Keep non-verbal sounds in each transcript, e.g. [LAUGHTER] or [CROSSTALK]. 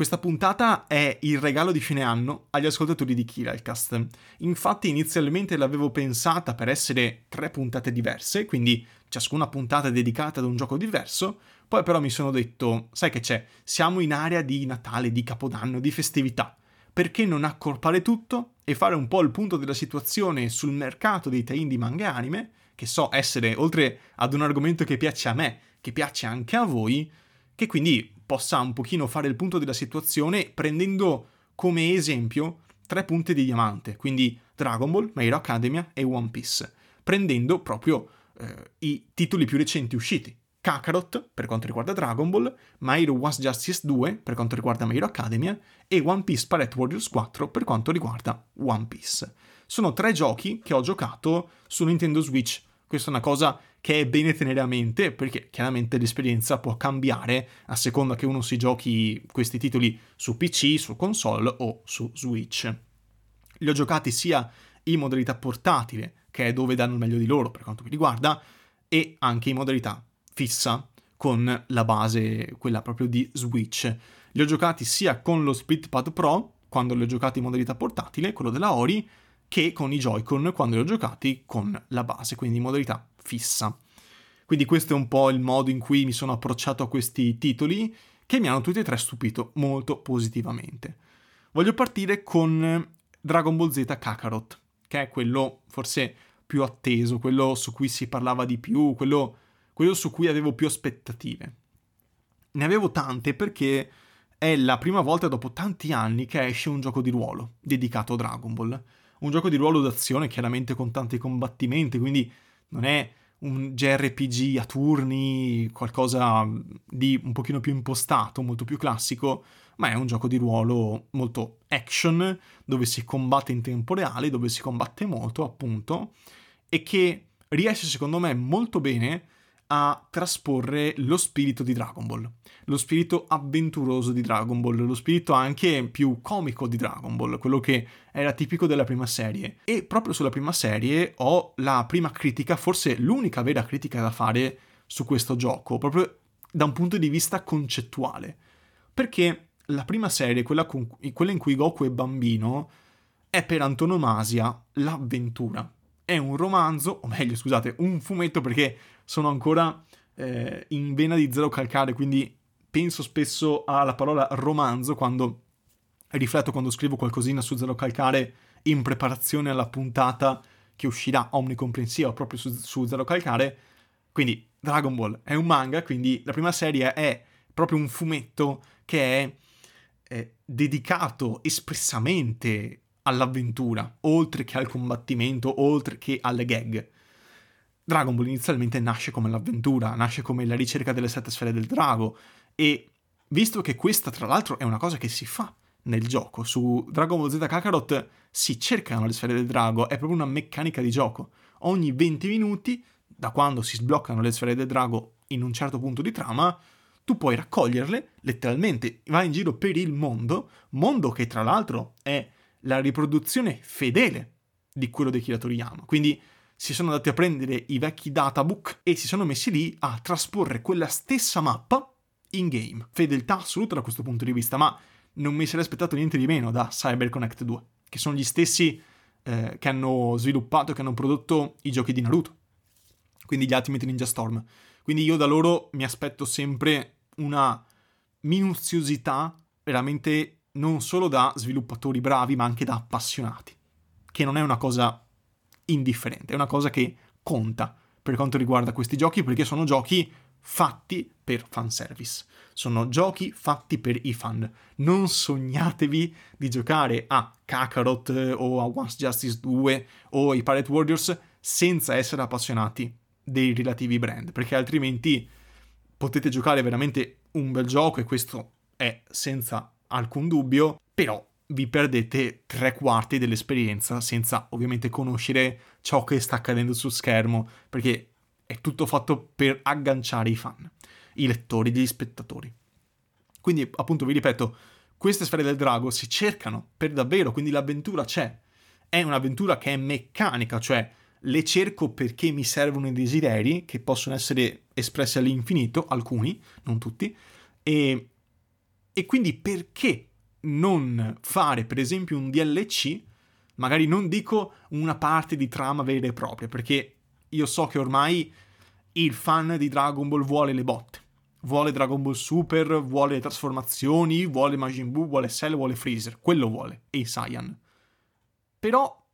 Questa puntata è il regalo di fine anno agli ascoltatori di Kiralcast. Infatti inizialmente l'avevo pensata per essere tre puntate diverse, quindi ciascuna puntata dedicata ad un gioco diverso, poi però mi sono detto, sai che c'è, siamo in area di Natale, di Capodanno, di festività, perché non accorpare tutto e fare un po' il punto della situazione sul mercato dei tie di manga e anime, che so essere, oltre ad un argomento che piace a me, che piace anche a voi, che quindi possa un pochino fare il punto della situazione prendendo come esempio tre punti di diamante, quindi Dragon Ball, My Hero Academia e One Piece, prendendo proprio eh, i titoli più recenti usciti. Kakarot per quanto riguarda Dragon Ball, My Hero Was Justice 2 per quanto riguarda My Hero Academia e One Piece Pirate Warriors 4 per quanto riguarda One Piece. Sono tre giochi che ho giocato su Nintendo Switch. Questa è una cosa che è bene tenere a mente perché chiaramente l'esperienza può cambiare a seconda che uno si giochi questi titoli su PC, su console o su Switch. Li ho giocati sia in modalità portatile, che è dove danno il meglio di loro per quanto mi riguarda, e anche in modalità fissa con la base, quella proprio di Switch. Li ho giocati sia con lo Splitpad Pro, quando li ho giocati in modalità portatile, quello della Ori, che con i Joy-Con quando li ho giocati con la base, quindi in modalità fissa. Quindi questo è un po' il modo in cui mi sono approcciato a questi titoli che mi hanno tutti e tre stupito molto positivamente. Voglio partire con Dragon Ball Z Kakarot, che è quello forse più atteso, quello su cui si parlava di più, quello, quello su cui avevo più aspettative. Ne avevo tante perché è la prima volta dopo tanti anni che esce un gioco di ruolo dedicato a Dragon Ball. Un gioco di ruolo d'azione chiaramente con tanti combattimenti, quindi non è un JRPG a turni, qualcosa di un pochino più impostato, molto più classico, ma è un gioco di ruolo molto action, dove si combatte in tempo reale, dove si combatte molto, appunto, e che riesce secondo me molto bene a trasporre lo spirito di Dragon Ball, lo spirito avventuroso di Dragon Ball, lo spirito anche più comico di Dragon Ball, quello che era tipico della prima serie. E proprio sulla prima serie ho la prima critica, forse l'unica vera critica da fare su questo gioco, proprio da un punto di vista concettuale. Perché la prima serie, quella, con, quella in cui Goku è bambino, è per antonomasia l'avventura. È un romanzo, o meglio, scusate, un fumetto perché sono ancora eh, in vena di zero calcare, quindi penso spesso alla parola romanzo quando rifletto quando scrivo qualcosina su zero calcare in preparazione alla puntata che uscirà omnicomprensiva proprio su, su zero calcare. Quindi Dragon Ball è un manga, quindi la prima serie è proprio un fumetto che è, è dedicato espressamente all'avventura, oltre che al combattimento, oltre che alle gag. Dragon Ball inizialmente nasce come l'avventura, nasce come la ricerca delle sette sfere del drago e visto che questa tra l'altro è una cosa che si fa nel gioco, su Dragon Ball Z Kakarot si cercano le sfere del drago, è proprio una meccanica di gioco. Ogni 20 minuti, da quando si sbloccano le sfere del drago in un certo punto di trama, tu puoi raccoglierle, letteralmente vai in giro per il mondo, mondo che tra l'altro è la riproduzione fedele di quello di Kira Toriyama. Quindi si sono andati a prendere i vecchi databook e si sono messi lì a trasporre quella stessa mappa in game. Fedeltà assoluta da questo punto di vista, ma non mi sarei aspettato niente di meno da CyberConnect 2, che sono gli stessi eh, che hanno sviluppato e che hanno prodotto i giochi di Naruto, quindi gli Ultimate Ninja Storm. Quindi io da loro mi aspetto sempre una minuziosità veramente non solo da sviluppatori bravi, ma anche da appassionati, che non è una cosa indifferente, è una cosa che conta per quanto riguarda questi giochi perché sono giochi fatti per fanservice. Sono giochi fatti per i fan. Non sognatevi di giocare a Kakarot o a Once Justice 2 o ai Pirate Warriors senza essere appassionati dei relativi brand, perché altrimenti potete giocare veramente un bel gioco e questo è senza alcun dubbio, però vi perdete tre quarti dell'esperienza senza ovviamente conoscere ciò che sta accadendo sul schermo, perché è tutto fatto per agganciare i fan, i lettori, gli spettatori. Quindi, appunto, vi ripeto, queste sfere del drago si cercano per davvero, quindi l'avventura c'è. È un'avventura che è meccanica, cioè le cerco perché mi servono i desideri, che possono essere espressi all'infinito, alcuni, non tutti, e E quindi perché non fare, per esempio, un DLC? Magari non dico una parte di trama vera e propria, perché io so che ormai il fan di Dragon Ball vuole le botte. Vuole Dragon Ball Super, vuole le trasformazioni, vuole Majin Buu, vuole Cell, vuole Freezer. Quello vuole. E i Saiyan. Però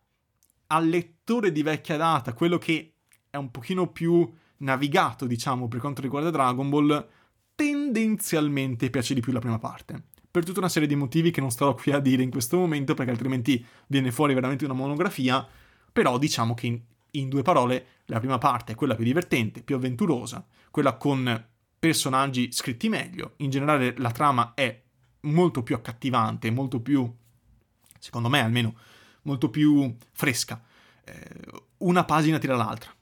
al lettore di vecchia data, quello che è un pochino più navigato, diciamo, per quanto riguarda Dragon Ball, tendenzialmente piace di più la prima parte. Per tutta una serie di motivi che non starò qui a dire in questo momento, perché altrimenti viene fuori veramente una monografia, però diciamo che in, in due parole la prima parte è quella più divertente, più avventurosa, quella con personaggi scritti meglio, in generale la trama è molto più accattivante, molto più, secondo me almeno, molto più fresca. Eh, una pagina tira l'altra.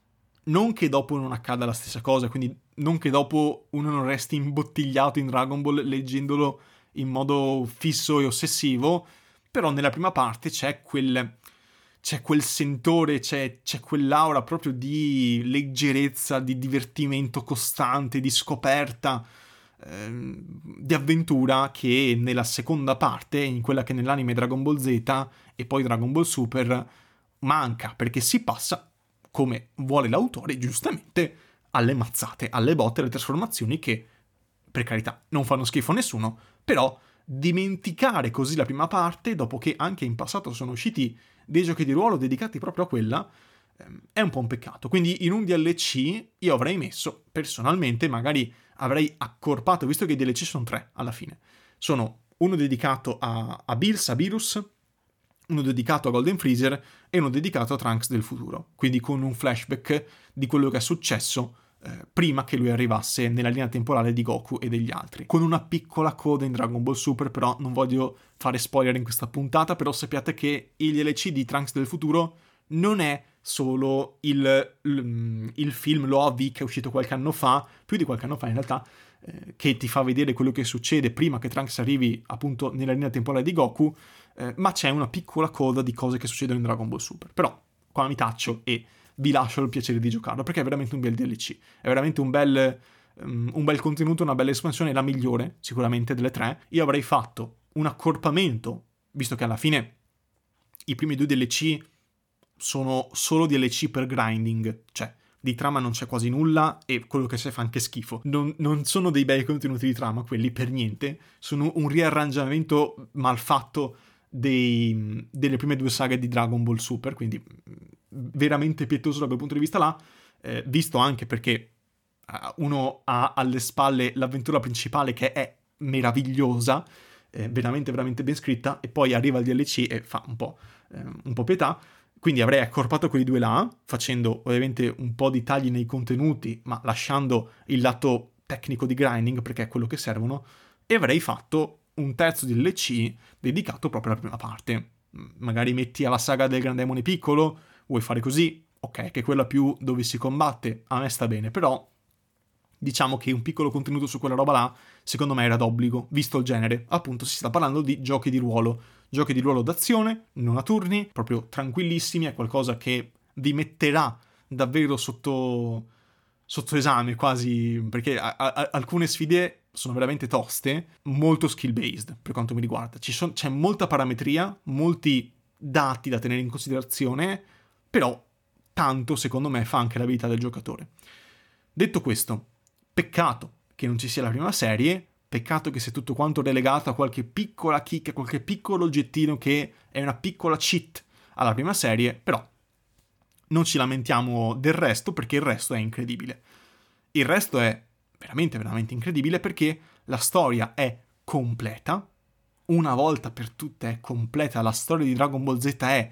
Non che dopo non accada la stessa cosa, quindi non che dopo uno non resti imbottigliato in Dragon Ball leggendolo in modo fisso e ossessivo, però nella prima parte c'è quel, c'è quel sentore, c'è, c'è quell'aura proprio di leggerezza, di divertimento costante, di scoperta, ehm, di avventura che nella seconda parte, in quella che nell'anime Dragon Ball Z e poi Dragon Ball Super, manca perché si passa, come vuole l'autore, giustamente, alle mazzate, alle botte, alle trasformazioni che, per carità, non fanno schifo a nessuno, però dimenticare così la prima parte, dopo che anche in passato sono usciti dei giochi di ruolo dedicati proprio a quella, ehm, è un po' un peccato. Quindi in un DLC io avrei messo, personalmente, magari avrei accorpato, visto che i DLC sono tre alla fine. Sono uno dedicato a, a Bills, a Virus, uno dedicato a Golden Freezer e uno dedicato a Trunks del futuro, quindi con un flashback di quello che è successo eh, prima che lui arrivasse nella linea temporale di Goku e degli altri. Con una piccola coda in Dragon Ball Super, però non voglio fare spoiler in questa puntata, però sappiate che il DLC di Trunks del futuro non è solo il, il, il film, l'OAV che è uscito qualche anno fa, più di qualche anno fa in realtà, eh, che ti fa vedere quello che succede prima che Trunks arrivi appunto nella linea temporale di Goku, eh, ma c'è una piccola coda di cose che succedono in Dragon Ball Super. Però qua mi taccio e vi lascio il piacere di giocarlo perché è veramente un bel DLC, è veramente un bel, um, un bel contenuto, una bella espansione, la migliore sicuramente delle tre. Io avrei fatto un accorpamento, visto che alla fine i primi due DLC sono solo DLC per grinding, cioè di trama non c'è quasi nulla e quello che c'è fa anche schifo. Non, non, sono dei bei contenuti di trama, quelli per niente, sono un riarrangiamento mal fatto dei, delle prime due saghe di Dragon Ball Super, quindi veramente pietoso da quel punto di vista là, eh, visto anche perché uh, uno ha alle spalle l'avventura principale che è meravigliosa, eh, veramente veramente ben scritta, e poi arriva il DLC e fa un po', eh, un po' pietà, quindi avrei accorpato quei due là, facendo ovviamente un po' di tagli nei contenuti, ma lasciando il lato tecnico di grinding perché è quello che servono, e avrei fatto un terzo DLC dedicato proprio alla prima parte. Magari metti alla saga del Gran Demone Piccolo, vuoi fare così? Ok, che è quella più dove si combatte, a me sta bene, però diciamo che un piccolo contenuto su quella roba là, secondo me era d'obbligo, visto il genere. Appunto, si sta parlando di giochi di ruolo. Giochi di ruolo d'azione, non a turni, proprio tranquillissimi, è qualcosa che vi metterà davvero sotto, sotto esame quasi, perché a, a, alcune sfide sono veramente toste, molto skill based per quanto mi riguarda. Son, c'è molta parametria, molti dati da tenere in considerazione però tanto secondo me fa anche la vita del giocatore. Detto questo, peccato che non ci sia la prima serie, peccato che sia tutto quanto relegato a qualche piccola chicca, qualche piccolo oggettino che è una piccola cheat alla prima serie, però non ci lamentiamo del resto perché il resto è incredibile. Il resto è veramente, veramente incredibile perché la storia è completa, una volta per tutte è completa, la storia di Dragon Ball Z è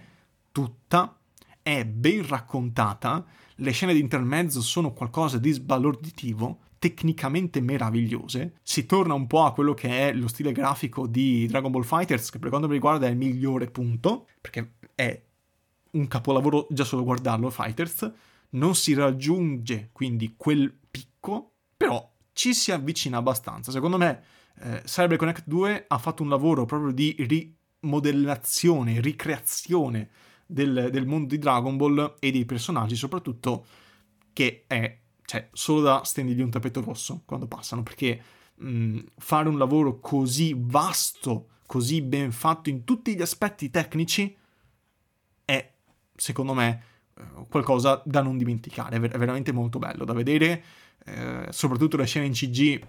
tutta, è ben raccontata, le scene di intermezzo sono qualcosa di sbalorditivo, tecnicamente meravigliose. Si torna un po' a quello che è lo stile grafico di Dragon Ball Fighters, che per quanto mi riguarda è il migliore punto, perché è un capolavoro già solo guardarlo, Fighters. Non si raggiunge quindi quel picco, però ci si avvicina abbastanza. Secondo me eh, Cyber Connect 2 ha fatto un lavoro proprio di rimodellazione, ricreazione del, del mondo di Dragon Ball e dei personaggi soprattutto che è cioè, solo da stendergli un tappeto rosso quando passano, perché mh, fare un lavoro così vasto, così ben fatto in tutti gli aspetti tecnici è, secondo me, eh, qualcosa da non dimenticare, è veramente molto bello da vedere, eh, soprattutto le scene in CG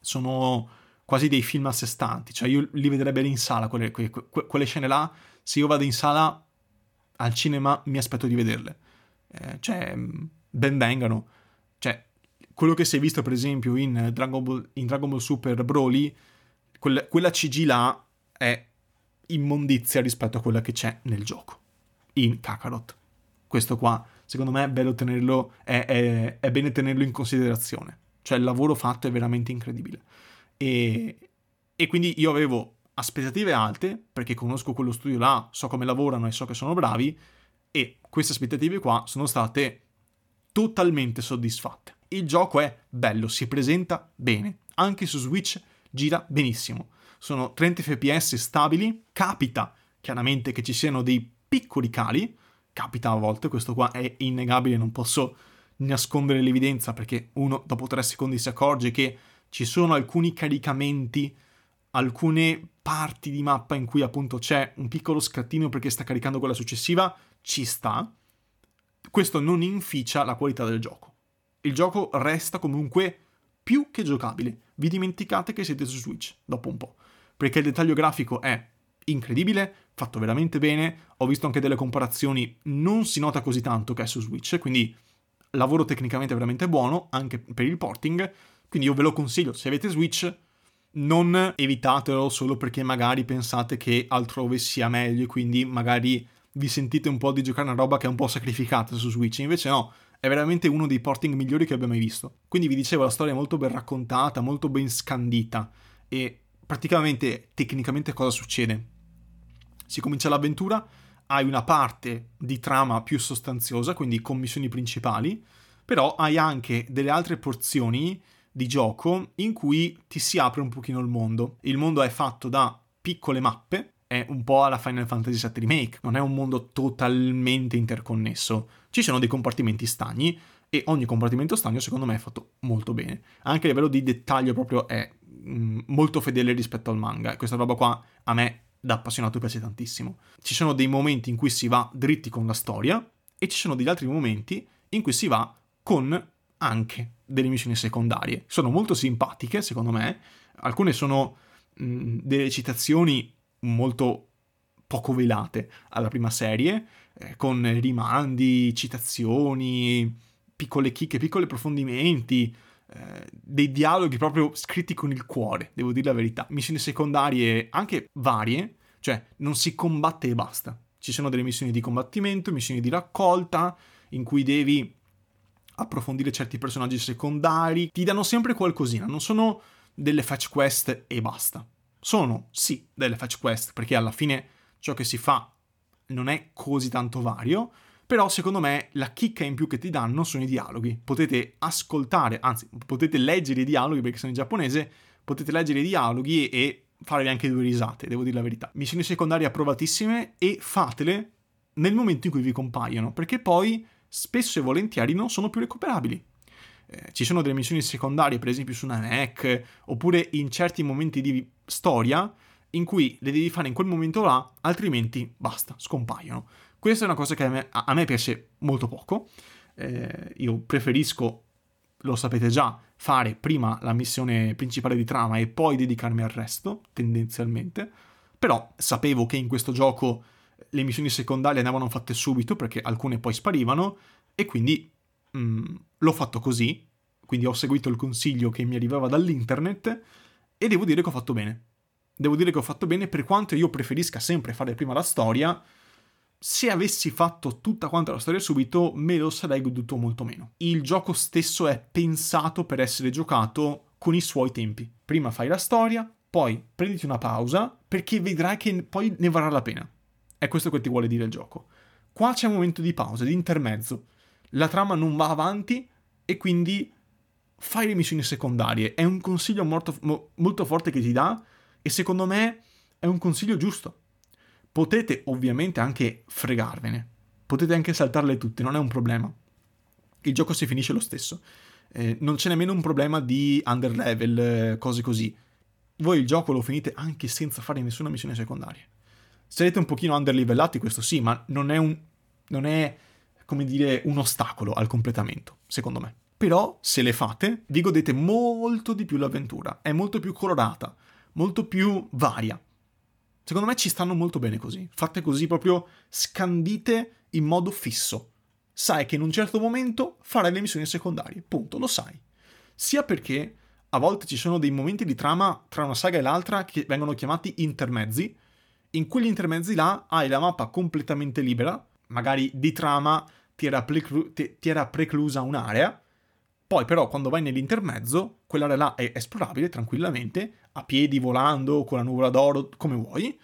sono quasi dei film a sé stanti, cioè io li vedrei bene in sala, quelle, quelle, quelle scene là, se io vado in sala al cinema mi aspetto di vederle, eh, cioè ben vengano, cioè quello che si è visto per esempio in Dragon Ball, in Dragon Ball Super Broly, quella, quella CG là è immondizia rispetto a quella che c'è nel gioco, in Kakarot. Questo qua, secondo me, è bello tenerlo, è, è, è bene tenerlo in considerazione. Cioè il lavoro fatto è veramente incredibile. E, e quindi io avevo aspettative alte, perché conosco quello studio là, so come lavorano e so che sono bravi, e queste aspettative qua sono state totalmente soddisfatte. Il gioco è bello, si presenta bene, anche su Switch gira benissimo. Sono 30 fps stabili, capita chiaramente che ci siano dei piccoli cali, capita a volte, questo qua è innegabile, non posso nascondere l'evidenza perché uno dopo 3 secondi si accorge che ci sono alcuni caricamenti, alcune parti di mappa in cui appunto c'è un piccolo scattino perché sta caricando quella successiva, ci sta. Questo non inficia la qualità del gioco. Il gioco resta comunque più che giocabile. Vi dimenticate che siete su Switch dopo un po', perché il dettaglio grafico è incredibile, fatto veramente bene. Ho visto anche delle comparazioni, non si nota così tanto che è su Switch, quindi lavoro tecnicamente veramente buono anche per il porting quindi io ve lo consiglio, se avete Switch, non evitatelo solo perché magari pensate che altrove sia meglio e quindi magari vi sentite un po' di giocare una roba che è un po' sacrificata su Switch. Invece no, è veramente uno dei porting migliori che abbia mai visto. Quindi vi dicevo, la storia è molto ben raccontata, molto ben scandita e praticamente tecnicamente cosa succede? Si comincia l'avventura, hai una parte di trama più sostanziosa, quindi con missioni principali, però hai anche delle altre porzioni di gioco in cui ti si apre un pochino il mondo. Il mondo è fatto da piccole mappe, è un po' alla Final Fantasy VII Remake, non è un mondo totalmente interconnesso. Ci sono dei compartimenti stagni e ogni compartimento stagno secondo me è fatto molto bene. Anche a livello di dettaglio proprio è mm, molto fedele rispetto al manga. Questa roba qua a me da appassionato piace tantissimo. Ci sono dei momenti in cui si va dritti con la storia e ci sono degli altri momenti in cui si va con anche delle missioni secondarie. Sono molto simpatiche, secondo me. Alcune sono mh, delle citazioni molto poco velate alla prima serie, eh, con rimandi, citazioni, piccole chicche, piccoli approfondimenti, eh, dei dialoghi proprio scritti con il cuore, devo dire la verità. Missioni secondarie anche varie, cioè non si combatte e basta. Ci sono delle missioni di combattimento, missioni di raccolta, in cui devi approfondire certi personaggi secondari, ti danno sempre qualcosina, non sono delle fetch quest e basta. Sono, sì, delle fetch quest, perché alla fine ciò che si fa non è così tanto vario, però secondo me la chicca in più che ti danno sono i dialoghi. Potete ascoltare, anzi, potete leggere i dialoghi perché sono in giapponese, potete leggere i dialoghi e farvi anche due risate, devo dire la verità. Missioni secondarie approvatissime e fatele nel momento in cui vi compaiono, perché poi spesso e volentieri non sono più recuperabili. Eh, ci sono delle missioni secondarie, per esempio su una NEC, oppure in certi momenti di storia in cui le devi fare in quel momento là, altrimenti basta, scompaiono. Questa è una cosa che a me, a me piace molto poco. Eh, io preferisco, lo sapete già, fare prima la missione principale di trama e poi dedicarmi al resto, tendenzialmente. Però sapevo che in questo gioco le missioni secondarie andavano fatte subito perché alcune poi sparivano e quindi mh, mm, l'ho fatto così, quindi ho seguito il consiglio che mi arrivava dall'internet e devo dire che ho fatto bene. Devo dire che ho fatto bene per quanto io preferisca sempre fare prima la storia, se avessi fatto tutta quanta la storia subito me lo sarei goduto molto meno. Il gioco stesso è pensato per essere giocato con i suoi tempi. Prima fai la storia, poi prenditi una pausa perché vedrai che poi ne varrà la pena. È questo che ti vuole dire il gioco. Qua c'è un momento di pausa, di intermezzo. La trama non va avanti e quindi fai le missioni secondarie. È un consiglio molto, molto forte che ti dà e secondo me è un consiglio giusto. Potete ovviamente anche fregarvene. Potete anche saltarle tutte, non è un problema. Il gioco si finisce lo stesso. eh, non c'è nemmeno un problema di underlevel, eh, cose così. Voi il gioco lo finite anche senza fare nessuna missione secondaria. Sarete un pochino underlevellati, questo sì, ma non è un... non è, come dire, un ostacolo al completamento, secondo me. Però, se le fate, vi godete molto di più l'avventura. È molto più colorata, molto più varia. Secondo me ci stanno molto bene così. Fatte così proprio scandite in modo fisso. Sai che in un certo momento farai le missioni secondarie. Punto, lo sai. Sia perché a volte ci sono dei momenti di trama tra una saga e l'altra che vengono chiamati intermezzi. In quegli intermezzi là hai la mappa completamente libera, magari di trama ti era, preclu- ti era preclusa un'area, poi però quando vai nell'intermezzo, quell'area là è esplorabile tranquillamente, a piedi, volando, con la nuvola d'oro, come vuoi.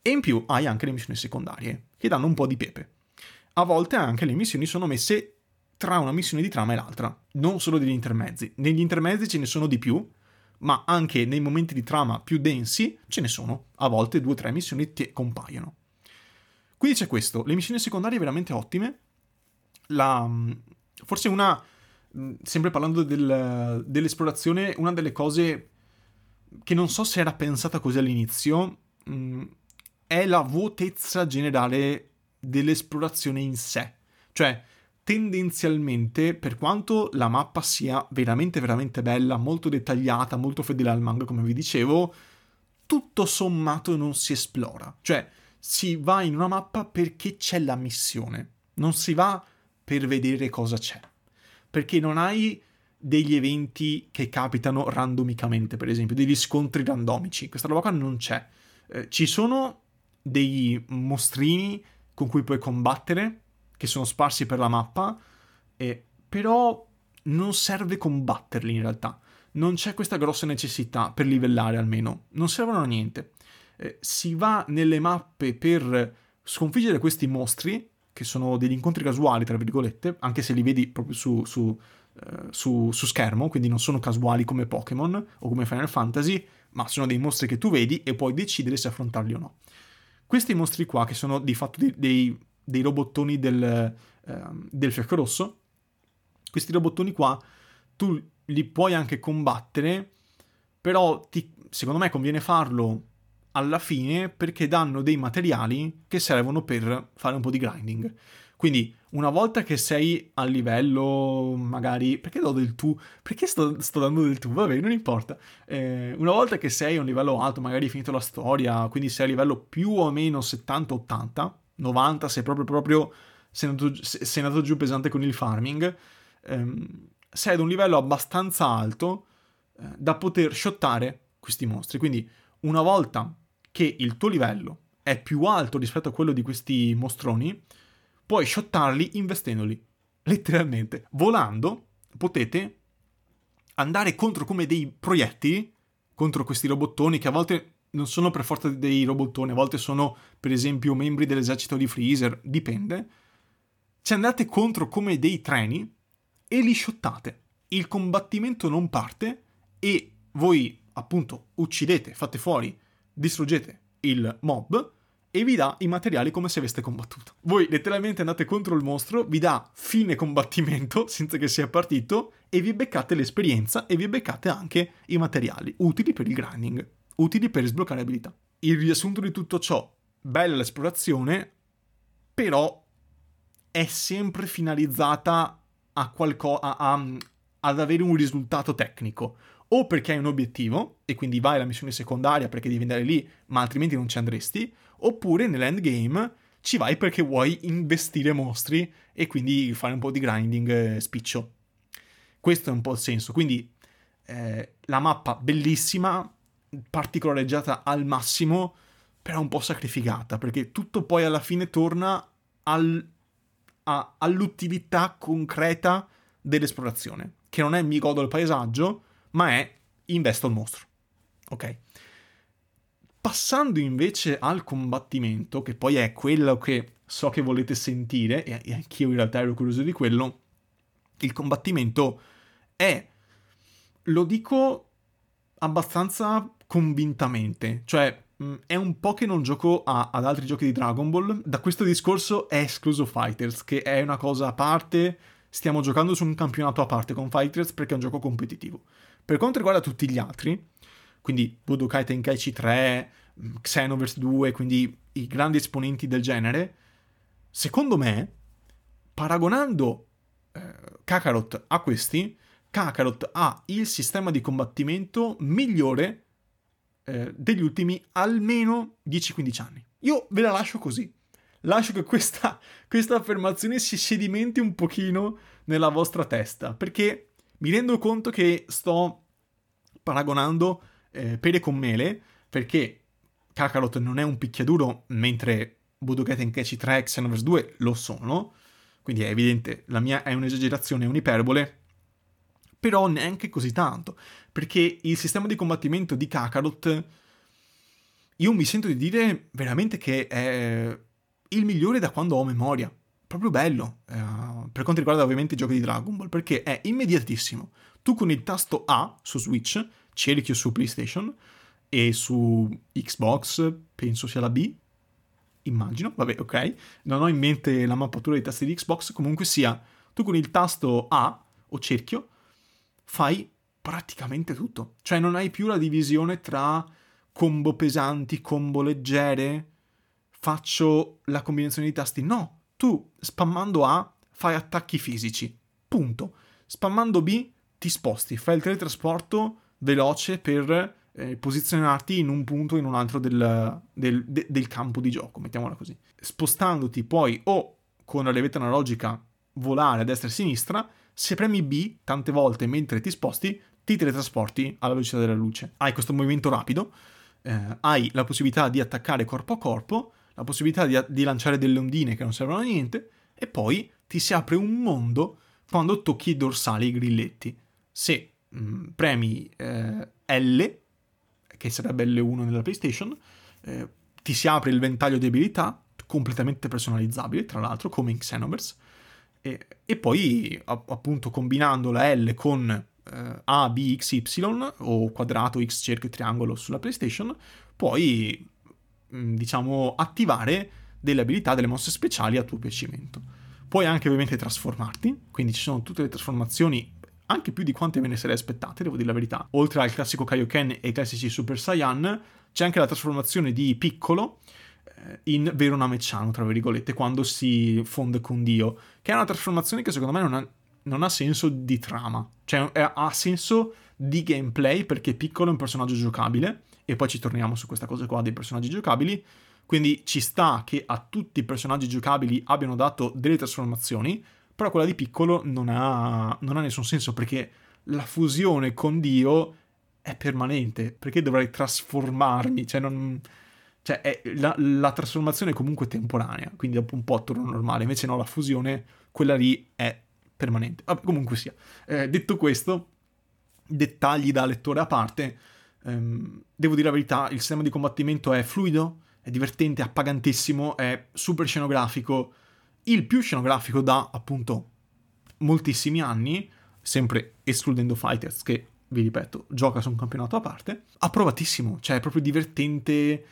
E in più hai anche le missioni secondarie, che danno un po' di pepe. A volte anche le missioni sono messe tra una missione di trama e l'altra, non solo degli intermezzi. Negli intermezzi ce ne sono di più, ma anche nei momenti di trama più densi ce ne sono. A volte due o tre missioni ti compaiono. Quindi c'è questo, le missioni secondarie veramente ottime. La, forse una Mm, sempre parlando del, dell'esplorazione, una delle cose che non so se era pensata così all'inizio mh, mm, è la vuotezza generale dell'esplorazione in sé. Cioè, tendenzialmente, per quanto la mappa sia veramente, veramente bella, molto dettagliata, molto fedele al manga, come vi dicevo, tutto sommato non si esplora. Cioè, si va in una mappa perché c'è la missione, non si va per vedere cosa c'è perché non hai degli eventi che capitano randomicamente, per esempio, degli scontri randomici. Questa roba qua non c'è. Eh, ci sono dei mostrini con cui puoi combattere, che sono sparsi per la mappa, eh, però non serve combatterli in realtà. Non c'è questa grossa necessità per livellare almeno. Non servono a niente. Eh, si va nelle mappe per sconfiggere questi mostri che sono degli incontri casuali, tra virgolette, anche se li vedi proprio su, su, uh, su, su schermo, quindi non sono casuali come Pokémon o come Final Fantasy, ma sono dei mostri che tu vedi e puoi decidere se affrontarli o no. Questi mostri qua, che sono di fatto dei, dei, dei robottoni del, uh, del fiocco rosso, questi robottoni qua tu li puoi anche combattere, però ti, secondo me conviene farlo alla fine perché danno dei materiali che servono per fare un po' di grinding. Quindi una volta che sei a livello magari... Perché do del tu? Perché sto, sto dando del tu? Vabbè, non importa. Eh, una volta che sei a un livello alto, magari hai finito la storia, quindi sei a livello più o meno 70-80, 90 sei proprio proprio... Sei andato, sei andato giù pesante con il farming, ehm, sei ad un livello abbastanza alto eh, da poter shottare questi mostri. Quindi una volta che il tuo livello è più alto rispetto a quello di questi mostroni, puoi shottarli investendoli. Letteralmente. Volando potete andare contro come dei proiettili, contro questi robottoni che a volte non sono per forza dei robottoni, a volte sono per esempio membri dell'esercito di Freezer, dipende. Ci andate contro come dei treni e li shottate. Il combattimento non parte e voi appunto uccidete, fate fuori distruggete il mob e vi dà i materiali come se aveste combattuto. Voi letteralmente andate contro il mostro, vi dà fine combattimento [LAUGHS] senza che sia partito e vi beccate l'esperienza e vi beccate anche i materiali utili per il grinding, utili per sbloccare abilità. Il riassunto di tutto ciò, bella l'esplorazione, però è sempre finalizzata a qualcosa, ad avere un risultato tecnico o perché hai un obiettivo e quindi vai alla missione secondaria perché devi andare lì, ma altrimenti non ci andresti, oppure nell'endgame ci vai perché vuoi investire mostri e quindi fare un po' di grinding eh, spiccio. Questo è un po' il senso. Quindi eh, la mappa bellissima, particolareggiata al massimo, però un po' sacrificata perché tutto poi alla fine torna al, a, all'utilità concreta dell'esplorazione, che non è mi godo il paesaggio, ma è investo il mostro. Ok? Passando invece al combattimento, che poi è quello che so che volete sentire, e anch'io in realtà ero curioso di quello, il combattimento è, lo dico abbastanza convintamente, cioè mm, è un po' che non gioco a, ad altri giochi di Dragon Ball, da questo discorso è escluso Fighters, che è una cosa a parte, stiamo giocando su un campionato a parte con Fighters perché è un gioco competitivo. Per quanto riguarda tutti gli altri, quindi Budokai Tenkaichi 3, Xenoverse 2, quindi i grandi esponenti del genere, secondo me, paragonando eh, Kakarot a questi, Kakarot ha il sistema di combattimento migliore eh, degli ultimi almeno 10-15 anni. Io ve la lascio così. Lascio che questa, [LAUGHS] questa affermazione si sedimenti un pochino nella vostra testa, perché mi rendo conto che sto paragonando eh, pere con mele, perché Kakarot non è un picchiaduro, mentre Budokai Tenkaichi 3 e Xenoverse 2 lo sono, quindi è evidente, la mia è un'esagerazione, è un'iperbole, però neanche così tanto, perché il sistema di combattimento di Kakarot, io mi sento di dire veramente che è il migliore da quando ho memoria. Proprio bello, uh, per quanto riguarda ovviamente i giochi di Dragon Ball, perché è immediatissimo. Tu con il tasto A su Switch, cerchio su PlayStation e su Xbox, penso sia la B, immagino, vabbè, ok. Non ho in mente la mappatura dei tasti di Xbox, comunque sia, tu con il tasto A o cerchio fai praticamente tutto. Cioè non hai più la divisione tra combo pesanti, combo leggere, faccio la combinazione di tasti. No, tu spammando A fai attacchi fisici. Punto. Spammando B ti sposti, fai il teletrasporto veloce per eh, posizionarti in un punto o in un altro del, del, de, del, campo di gioco, mettiamola così. Spostandoti poi o con la levetta analogica volare a destra e a sinistra, se premi B tante volte mentre ti sposti, ti teletrasporti alla velocità della luce. Hai questo movimento rapido, eh, hai la possibilità di attaccare corpo a corpo, la possibilità di, di lanciare delle ondine che non servono a niente, e poi ti si apre un mondo quando tocchi i dorsali e i grilletti. Se mh, mm, premi eh, L, che sarebbe L1 nella PlayStation, eh, ti si apre il ventaglio di abilità completamente personalizzabile, tra l'altro, come in Xenoverse, e, e poi appunto combinando la L con eh, A, B, X, Y o quadrato, X, cerchio, triangolo sulla PlayStation, puoi mm, diciamo attivare delle abilità, delle mosse speciali a tuo piacimento. Puoi anche ovviamente trasformarti, quindi ci sono tutte le trasformazioni anche più di quante ve ne sarei aspettate, devo dire la verità. Oltre al classico Kaioken e ai classici Super Saiyan, c'è anche la trasformazione di Piccolo in vero Nameciano, tra virgolette, quando si fonde con Dio, che è una trasformazione che secondo me non ha, non ha senso di trama, cioè è, ha senso di gameplay perché Piccolo è un personaggio giocabile, e poi ci torniamo su questa cosa qua dei personaggi giocabili, quindi ci sta che a tutti i personaggi giocabili abbiano dato delle trasformazioni, però quella di Piccolo non ha, non ha nessun senso perché la fusione con Dio è permanente, perché dovrei trasformarmi, cioè non cioè, è, la, la, trasformazione è comunque temporanea, quindi dopo un po' torna normale. Invece no, la fusione, quella lì è permanente. Vabbè, comunque sia. Eh, detto questo, dettagli da lettore a parte, ehm, devo dire la verità, il sistema di combattimento è fluido, è divertente, appagantissimo, è super scenografico, il più scenografico da appunto moltissimi anni, sempre escludendo Fighters che vi ripeto, gioca su un campionato a parte, approvatissimo, cioè è proprio divertente,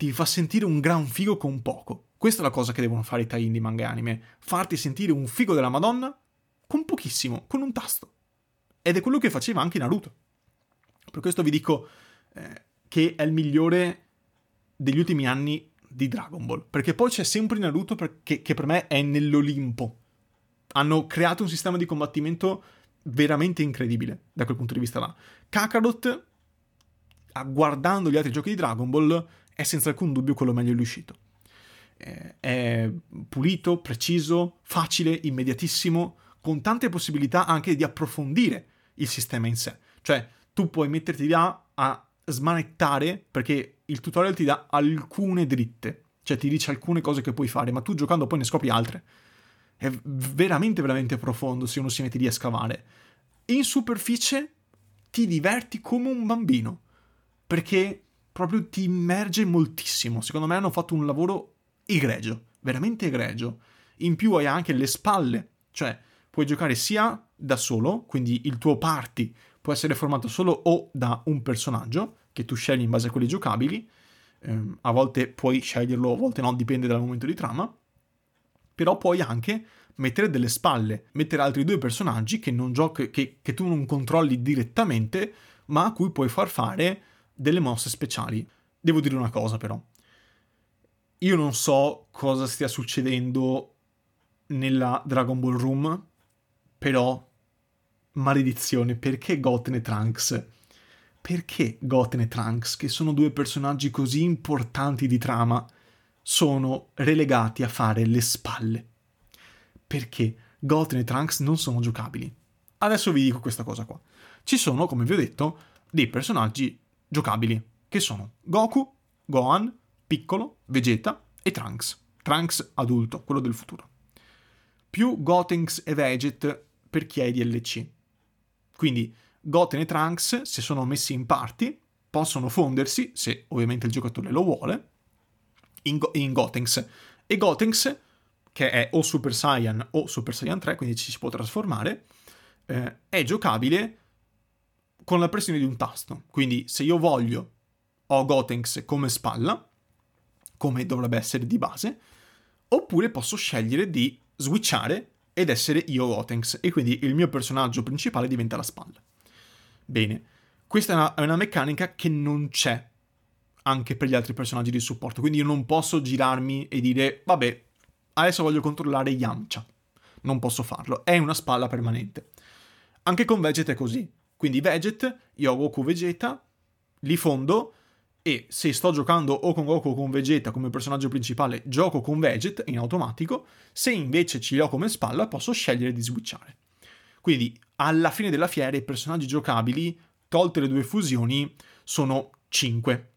ti fa sentire un gran figo con poco. Questa è la cosa che devono fare i tie di manga e anime, farti sentire un figo della Madonna con pochissimo, con un tasto. Ed è quello che faceva anche Naruto. Per questo vi dico eh, che è il migliore degli ultimi anni di Dragon Ball, perché poi c'è sempre Naruto perché, che per me è nell'Olimpo. Hanno creato un sistema di combattimento veramente incredibile da quel punto di vista là. Kakarot, guardando gli altri giochi di Dragon Ball, è senza alcun dubbio quello meglio riuscito. È pulito, preciso, facile, immediatissimo, con tante possibilità anche di approfondire il sistema in sé. Cioè, tu puoi metterti là a smanettare perché il tutorial ti dà alcune dritte, cioè ti dice alcune cose che puoi fare, ma tu giocando poi ne scopri altre. È veramente, veramente profondo se uno si mette lì a scavare. In superficie ti diverti come un bambino, perché proprio ti immerge moltissimo. Secondo me hanno fatto un lavoro egregio, veramente egregio. In più hai anche le spalle, cioè puoi giocare sia da solo, quindi il tuo party può essere formato solo o da un personaggio che tu scegli in base a quelli giocabili, ehm, a volte puoi sceglierlo, a volte no, dipende dal momento di trama, però puoi anche mettere delle spalle, mettere altri due personaggi che, giochi, che, che tu non controlli direttamente, ma a cui puoi far fare delle mosse speciali. Devo dire una cosa però. Io non so cosa stia succedendo nella Dragon Ball Room, però maledizione, perché Goten e Trunks? Perché Goten e Trunks, che sono due personaggi così importanti di trama, sono relegati a fare le spalle? Perché Goten e Trunks non sono giocabili? Adesso vi dico questa cosa qua. Ci sono, come vi ho detto, dei personaggi giocabili, che sono Goku, Gohan, Piccolo, Vegeta e Trunks. Trunks adulto, quello del futuro. Più Gotenks e Veget per chi è DLC. Quindi Goten e Trunks, se sono messi in party, possono fondersi, se ovviamente il giocatore lo vuole, in, Go- in Gotenks. E Gotenks, che è o Super Saiyan o Super Saiyan 3, quindi ci si può trasformare, eh, è giocabile con la pressione di un tasto. Quindi se io voglio ho Gotenks come spalla, come dovrebbe essere di base, oppure posso scegliere di switchare ed essere io Gotenks e quindi il mio personaggio principale diventa la spalla. Bene, questa è una, è una meccanica che non c'è anche per gli altri personaggi di supporto, quindi io non posso girarmi e dire vabbè, adesso voglio controllare Yamcha. Non posso farlo, è una spalla permanente. Anche con Veget è così. Quindi Veget, io ho Goku Vegeta, li fondo e se sto giocando o con Goku o con Vegeta come personaggio principale, gioco con Veget in automatico, se invece ci ho come spalla posso scegliere di switchare. Quindi alla fine della fiera i personaggi giocabili, tolte le due fusioni, sono 5.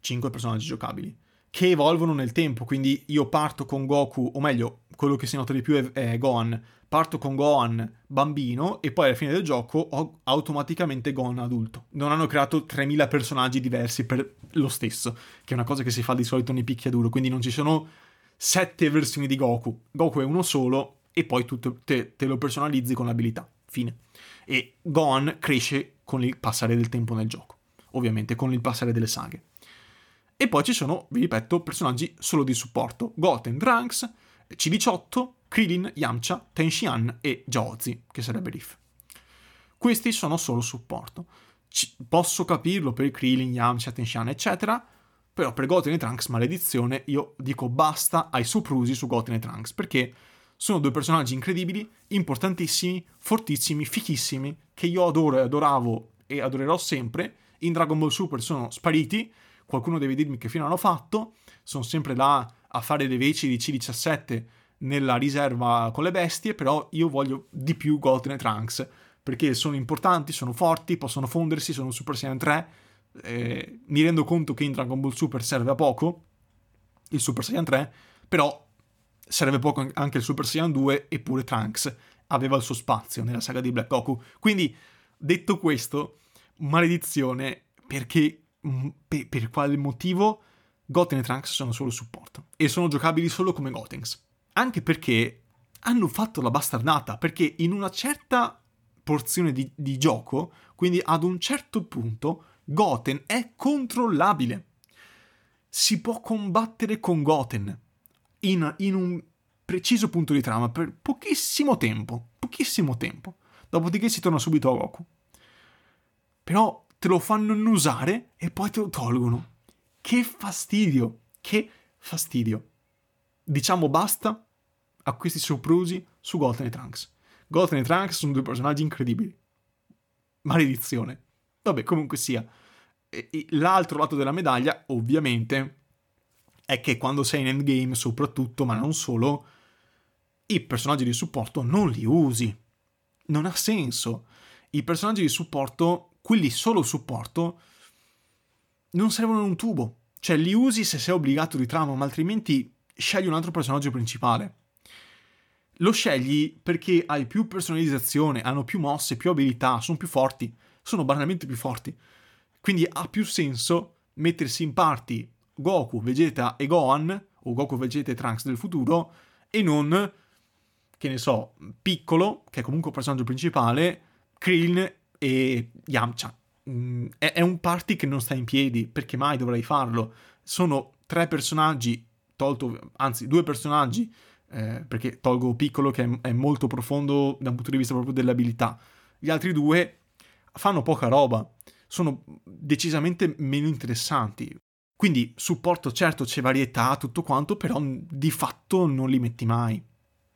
5 personaggi giocabili che evolvono nel tempo, quindi io parto con Goku, o meglio, quello che si nota di più è, è Gohan, parto con Gohan bambino e poi alla fine del gioco ho automaticamente Gohan adulto. Non hanno creato 3000 personaggi diversi per lo stesso, che è una cosa che si fa di solito nei picchiaduro, quindi non ci sono sette versioni di Goku. Goku è uno solo e poi tu te, te lo personalizzi con l'abilità. Fine. E Gohan cresce con il passare del tempo nel gioco, ovviamente con il passare delle saghe. E poi ci sono, vi ripeto, personaggi solo di supporto. Goten, Trunks, C18, Krillin, Yamcha, Tenshinhan e Jaozi, che sarebbe Riff. Questi sono solo supporto. C- posso capirlo per Krillin, Yamcha, Tenshinhan, eccetera, però per Goten e Trunks, maledizione, io dico basta ai soprusi su Goten e Trunks, perché sono due personaggi incredibili, importantissimi, fortissimi, fichissimi, che io adoro e adoravo e adorerò sempre. In Dragon Ball Super sono spariti, qualcuno deve dirmi che fine hanno fatto, sono sempre là a fare le veci di C17 nella riserva con le bestie, però io voglio di più Goten e Trunks, perché sono importanti, sono forti, possono fondersi, sono Super Saiyan 3, eh, mi rendo conto che in Dragon Ball Super serve a poco il Super Saiyan 3, però serve poco anche il Super Saiyan 2, eppure Trunks aveva il suo spazio nella saga di Black Goku. Quindi, detto questo, maledizione, perché per, per quale motivo Goten e Trunks sono solo supporto e sono giocabili solo come Gotenks. Anche perché hanno fatto la bastardata, perché in una certa porzione di, di gioco, quindi ad un certo punto, Goten è controllabile. Si può combattere con Goten in, in un preciso punto di trama per pochissimo tempo, pochissimo tempo. Dopodiché si torna subito a Goku. Però te lo fanno annusare e poi te lo tolgono. Che fastidio, che fastidio. Diciamo basta a questi soprusi su Goten e Trunks. Goten e Trunks sono due personaggi incredibili. Maledizione. Vabbè, comunque sia. L'altro lato della medaglia, ovviamente, è che quando sei in endgame, soprattutto, ma non solo, i personaggi di supporto non li usi. Non ha senso. I personaggi di supporto, quelli solo supporto, non servono un tubo. Cioè, li usi se sei obbligato di trama, ma altrimenti scegli un altro personaggio principale. Lo scegli perché hai più personalizzazione, hanno più mosse, più abilità, sono più forti, sono banalmente più forti. Quindi ha più senso mettersi in party Goku, Vegeta e Gohan, o Goku, Vegeta e Trunks del futuro, e non, che ne so, Piccolo, che è comunque il personaggio principale, Krillin e Yamcha. Mm, è, un party che non sta in piedi, perché mai dovrei farlo? Sono tre personaggi, tolto, anzi due personaggi eh, perché tolgo piccolo che è, molto profondo da un punto di vista proprio delle abilità. Gli altri due fanno poca roba, sono decisamente meno interessanti. Quindi supporto, certo, c'è varietà, tutto quanto, però di fatto non li metti mai.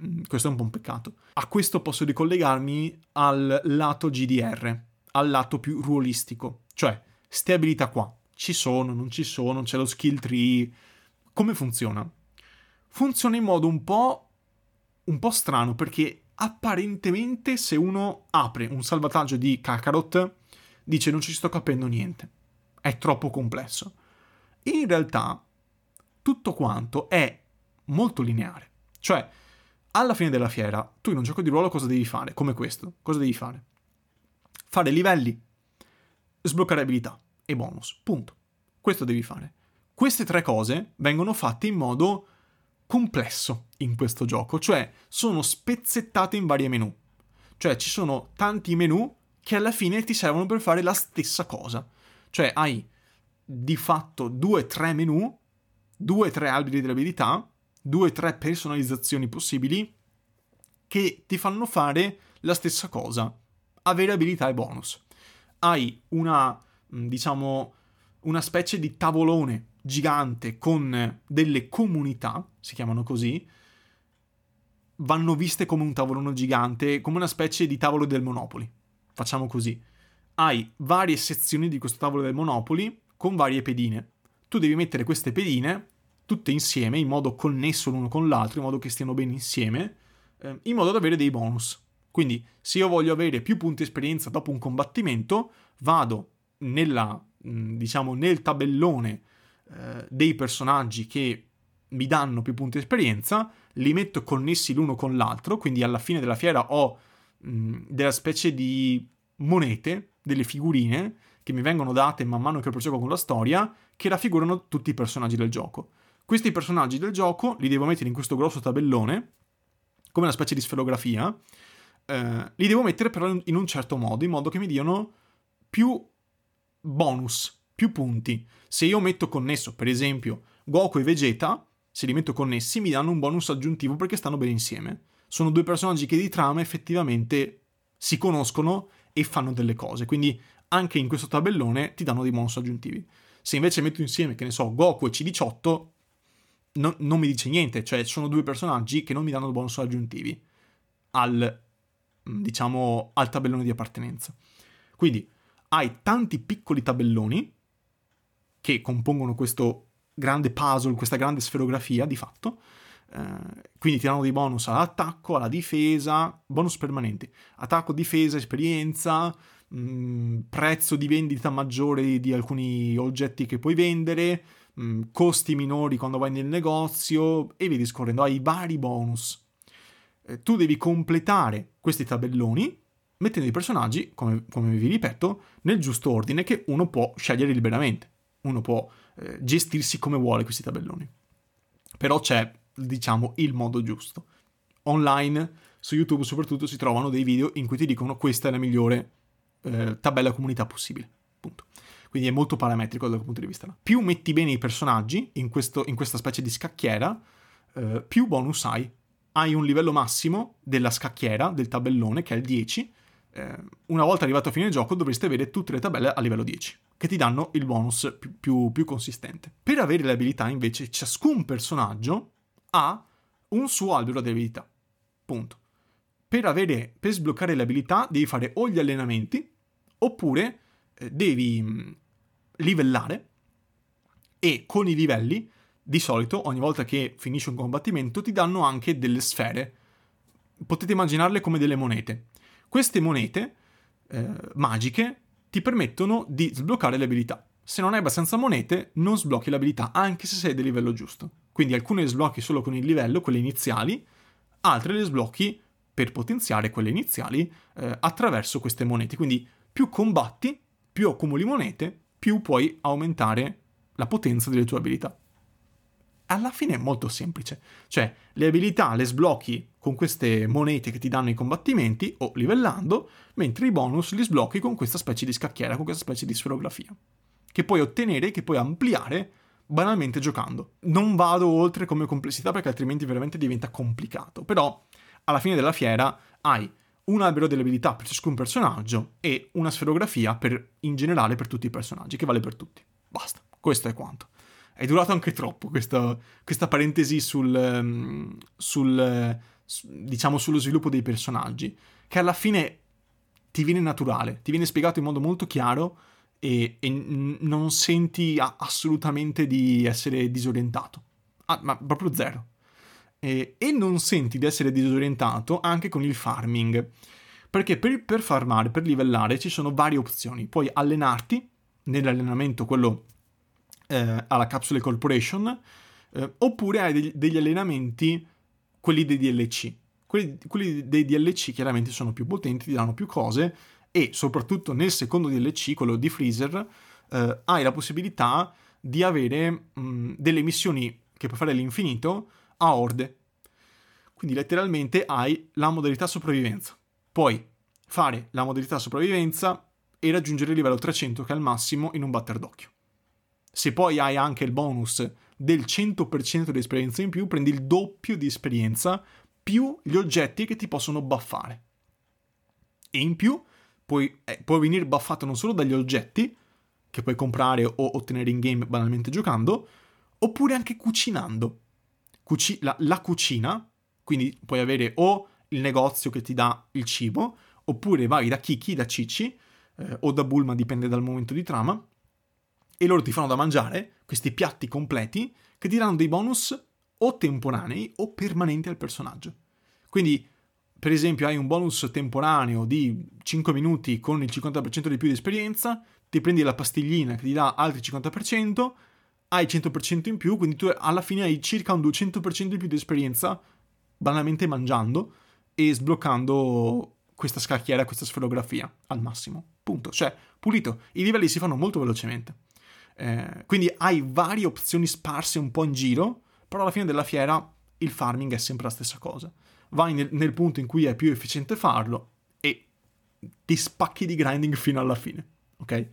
Mm, questo è un un peccato. A questo posso ricollegarmi al lato GDR, al lato più ruolistico, cioè ste abilità qua ci sono, non ci sono, c'è lo skill tree. Come funziona? Funziona in modo un po', un po' strano perché apparentemente se uno apre un salvataggio di Kakarot dice non ci sto capendo niente, è troppo complesso. In realtà tutto quanto è molto lineare, cioè alla fine della fiera tu in un gioco di ruolo cosa devi fare? Come questo, cosa devi fare? Fare livelli, sbloccare abilità e bonus. Punto. Questo devi fare. Queste tre cose vengono fatte in modo complesso in questo gioco, cioè sono spezzettate in varie menu. Cioè ci sono tanti menu che alla fine ti servono per fare la stessa cosa. Cioè hai di fatto due o tre menu, due o tre alberi delle abilità, due o tre personalizzazioni possibili che ti fanno fare la stessa cosa, avere abilità e bonus. Hai una Mm, diciamo, una specie di tavolone gigante con delle comunità, si chiamano così, vanno viste come un tavolone gigante, come una specie di tavolo del Monopoli. Facciamo così. Hai varie sezioni di questo tavolo del Monopoli con varie pedine. Tu devi mettere queste pedine tutte insieme, in modo connesso l'uno con l'altro, in modo che stiano bene insieme, eh, in modo da avere dei bonus. Quindi, se io voglio avere più punti esperienza dopo un combattimento, vado nella, diciamo, nel tabellone eh, dei personaggi che mi danno più punti esperienza, li metto connessi l'uno con l'altro, quindi alla fine della fiera ho mh, della specie di monete, delle figurine che mi vengono date man mano che proseguo con la storia, che raffigurano tutti i personaggi del gioco. Questi personaggi del gioco li devo mettere in questo grosso tabellone, come una specie di sferografia, eh, li devo mettere però in un certo modo, in modo che mi diano più bonus, più punti. Se io metto connesso, per esempio, Goku e Vegeta, se li metto connessi mi danno un bonus aggiuntivo perché stanno bene insieme. Sono due personaggi che di trama effettivamente si conoscono e fanno delle cose, quindi anche in questo tabellone ti danno dei bonus aggiuntivi. Se invece metto insieme, che ne so, Goku e C18, no, non mi dice niente, cioè sono due personaggi che non mi danno bonus aggiuntivi al, diciamo, al tabellone di appartenenza. Quindi hai tanti piccoli tabelloni che compongono questo grande puzzle, questa grande sferografia di fatto. Eh, quindi ti danno dei bonus all'attacco, alla difesa, bonus permanenti, attacco, difesa, esperienza, mh, mm, prezzo di vendita maggiore di alcuni oggetti che puoi vendere, mh, mm, costi minori quando vai nel negozio e via discorrendo. Hai vari bonus. Eh, tu devi completare questi tabelloni mettendo i personaggi, come, come, vi ripeto, nel giusto ordine che uno può scegliere liberamente. Uno può eh, gestirsi come vuole questi tabelloni. Però c'è, diciamo, il modo giusto. Online, su YouTube soprattutto, si trovano dei video in cui ti dicono questa è la migliore eh, tabella comunità possibile. Quindi è molto parametrico dal punto di vista. Più metti bene i personaggi in, questo, in questa specie di scacchiera, eh, più bonus hai. Hai un livello massimo della scacchiera, del tabellone, che è il 10, eh, una volta arrivato a fine gioco dovreste avere tutte le tabelle a livello 10, che ti danno il bonus più, più, più consistente. Per avere le abilità invece ciascun personaggio ha un suo albero di abilità. Punto. Per, avere, per sbloccare le abilità devi fare o gli allenamenti oppure eh, devi mm, livellare e con i livelli di solito ogni volta che finisci un combattimento ti danno anche delle sfere. Potete immaginarle come delle monete queste monete eh, magiche ti permettono di sbloccare le abilità. Se non hai abbastanza monete, non sblocchi l'abilità, anche se sei del livello giusto. Quindi alcune le sblocchi solo con il livello, quelle iniziali, altre le sblocchi per potenziare quelle iniziali eh, attraverso queste monete. Quindi più combatti, più accumuli monete, più puoi aumentare la potenza delle tue abilità alla fine è molto semplice. Cioè, le abilità le sblocchi con queste monete che ti danno i combattimenti o livellando, mentre i bonus li sblocchi con questa specie di scacchiera, con questa specie di sferografia. Che puoi ottenere, che puoi ampliare banalmente giocando. Non vado oltre come complessità perché altrimenti veramente diventa complicato, però alla fine della fiera hai un albero delle abilità per ciascun personaggio e una sferografia per, in generale per tutti i personaggi, che vale per tutti. Basta, questo è quanto. È durato anche troppo questa, questa parentesi sul, ehm, sul, diciamo, sullo sviluppo dei personaggi, che alla fine ti viene naturale, ti viene spiegato in modo molto chiaro e, e non senti assolutamente di essere disorientato. Ah, ma proprio zero. E, e, non senti di essere disorientato anche con il farming. Perché per, per farmare, per livellare, ci sono varie opzioni. Puoi allenarti nell'allenamento, quello eh, alla Capsule Corporation, eh, oppure hai degli, degli, allenamenti, quelli dei DLC. Quelli, quelli, dei DLC chiaramente sono più potenti, ti danno più cose e soprattutto nel secondo DLC, quello di Freezer, eh, hai la possibilità di avere mh, delle missioni che puoi fare all'infinito a orde. Quindi letteralmente hai la modalità sopravvivenza. Puoi fare la modalità sopravvivenza e raggiungere il livello 300 che è il massimo in un batter d'occhio. Se poi hai anche il bonus del 100% di esperienza in più, prendi il doppio di esperienza più gli oggetti che ti possono buffare. E in più puoi, eh, puoi venire buffato non solo dagli oggetti, che puoi comprare o ottenere in game banalmente giocando, oppure anche cucinando. Cuci- la, la cucina, quindi puoi avere o il negozio che ti dà il cibo, oppure vai da Kiki, da Cici, eh, o da Bulma, dipende dal momento di trama, e loro ti fanno da mangiare questi piatti completi che ti danno dei bonus o temporanei o permanenti al personaggio. Quindi, per esempio, hai un bonus temporaneo di 5 minuti con il 50% di più di esperienza, ti prendi la pastiglina che ti dà altri 50%, hai 100% in più, quindi tu alla fine hai circa un 200% di più di esperienza banalmente mangiando e sbloccando questa scacchiera, questa sferografia al massimo. Punto. Cioè, pulito. I livelli si fanno molto velocemente. Eh, quindi hai varie opzioni sparse un po' in giro, però alla fine della fiera il farming è sempre la stessa cosa. Vai nel, nel punto in cui è più efficiente farlo e ti spacchi di grinding fino alla fine, ok?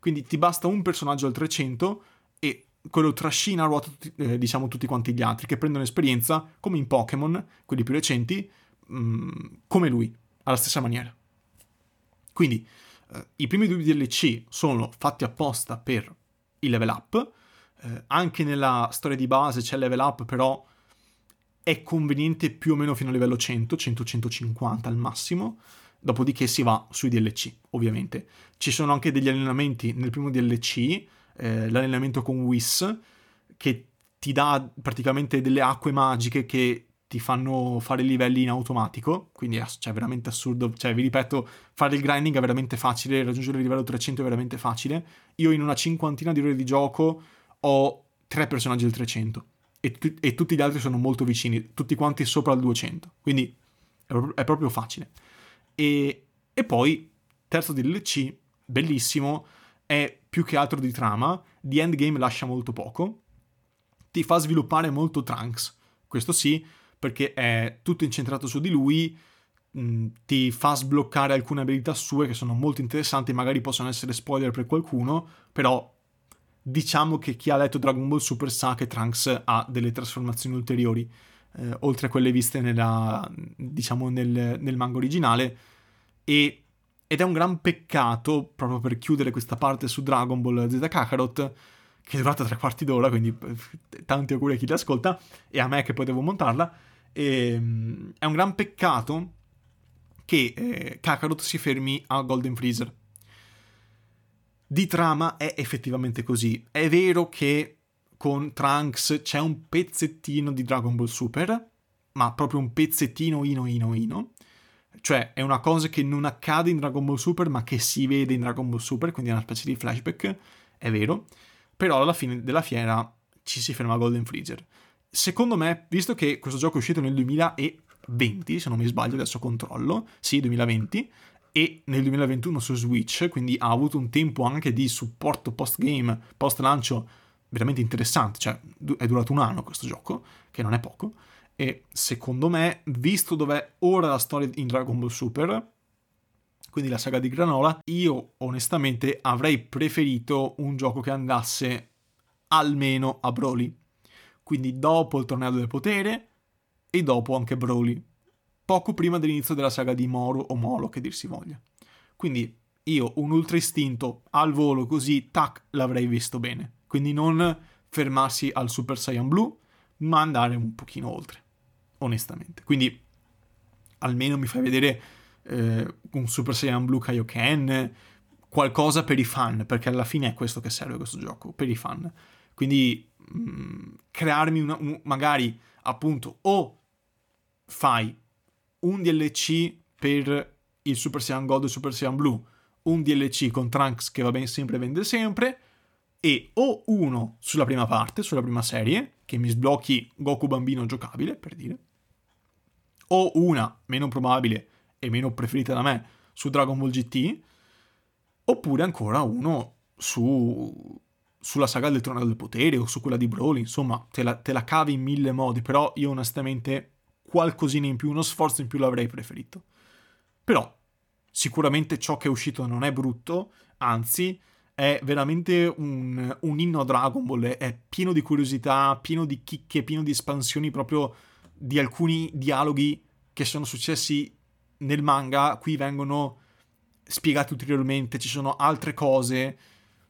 Quindi ti basta un personaggio al 300 e quello trascina a ruota eh, diciamo tutti quanti gli altri che prendono esperienza come in Pokémon, quelli più recenti, mh, mm, come lui, alla stessa maniera. Quindi eh, i primi due DLC sono fatti apposta per il level up. Eh, anche nella storia di base c'è il level up, però è conveniente più o meno fino a livello 100, 100-150 al massimo. Dopodiché si va sui DLC, ovviamente. Ci sono anche degli allenamenti nel primo DLC, eh, l'allenamento con Whis, che ti dà praticamente delle acque magiche che ti fanno fare livelli in automatico, quindi è cioè, veramente assurdo. Cioè, vi ripeto, fare il grinding è veramente facile, raggiungere il livello 300 è veramente facile. Io in una cinquantina di ore di gioco ho tre personaggi del 300 e, tu- e tutti gli altri sono molto vicini, tutti quanti sopra il 200, quindi è, pro- è proprio facile. E, e poi, terzo DLC, bellissimo, è più che altro di trama, di endgame lascia molto poco, ti fa sviluppare molto Trunks, questo sì, perché è tutto incentrato su di lui, mh, mm, ti fa sbloccare alcune abilità sue che sono molto interessanti, magari possono essere spoiler per qualcuno, però diciamo che chi ha letto Dragon Ball Super sa che Trunks ha delle trasformazioni ulteriori, eh, oltre a quelle viste nella, diciamo nel, nel manga originale, e, ed è un gran peccato, proprio per chiudere questa parte su Dragon Ball Z Kakarot, che è durata tre quarti d'ora, quindi eh, tanti auguri a chi l'ascolta, e a me che poi devo montarla, e, ehm, è un gran peccato che eh, Kakarot si fermi a Golden Freezer. Di trama è effettivamente così. È vero che con Trunks c'è un pezzettino di Dragon Ball Super, ma proprio un pezzettino ino ino ino. Cioè è una cosa che non accade in Dragon Ball Super, ma che si vede in Dragon Ball Super, quindi è una specie di flashback, è vero. Però alla fine della fiera ci si ferma a Golden Freezer secondo me, visto che questo gioco è uscito nel 2020, se non mi sbaglio, adesso controllo, sì, 2020, e nel 2021 su Switch, quindi ha avuto un tempo anche di supporto post-game, post-lancio veramente interessante, cioè è durato un anno questo gioco, che non è poco, e secondo me, visto dov'è ora la storia in Dragon Ball Super, quindi la saga di Granola, io onestamente avrei preferito un gioco che andasse almeno a Broly. Quindi dopo il torneo del potere e dopo anche Broly. Poco prima dell'inizio della saga di Moro o Molo, che dir si voglia. Quindi io un ultra istinto al volo così, tac, l'avrei visto bene. Quindi non fermarsi al Super Saiyan Blue, ma andare un pochino oltre, onestamente. Quindi almeno mi fai vedere eh, un Super Saiyan Blue Kaioken, qualcosa per i fan, perché alla fine è questo che serve questo gioco, per i fan. Quindi mh, mm, crearmi una, un, magari appunto o fai un DLC per il Super Saiyan Gold e Super Saiyan Blue, un DLC con Trunks che va bene sempre vende sempre, e o uno sulla prima parte, sulla prima serie, che mi sblocchi Goku bambino giocabile, per dire, o una meno probabile e meno preferita da me su Dragon Ball GT, oppure ancora uno su, sulla saga del Trono del Potere o su quella di Broly, insomma, te la, te la cavi in mille modi, però io onestamente qualcosina in più, uno sforzo in più l'avrei preferito. Però sicuramente ciò che è uscito non è brutto, anzi è veramente un, un inno a Dragon Ball, è pieno di curiosità, pieno di chicche, pieno di espansioni proprio di alcuni dialoghi che sono successi nel manga, qui vengono spiegati ulteriormente, ci sono altre cose,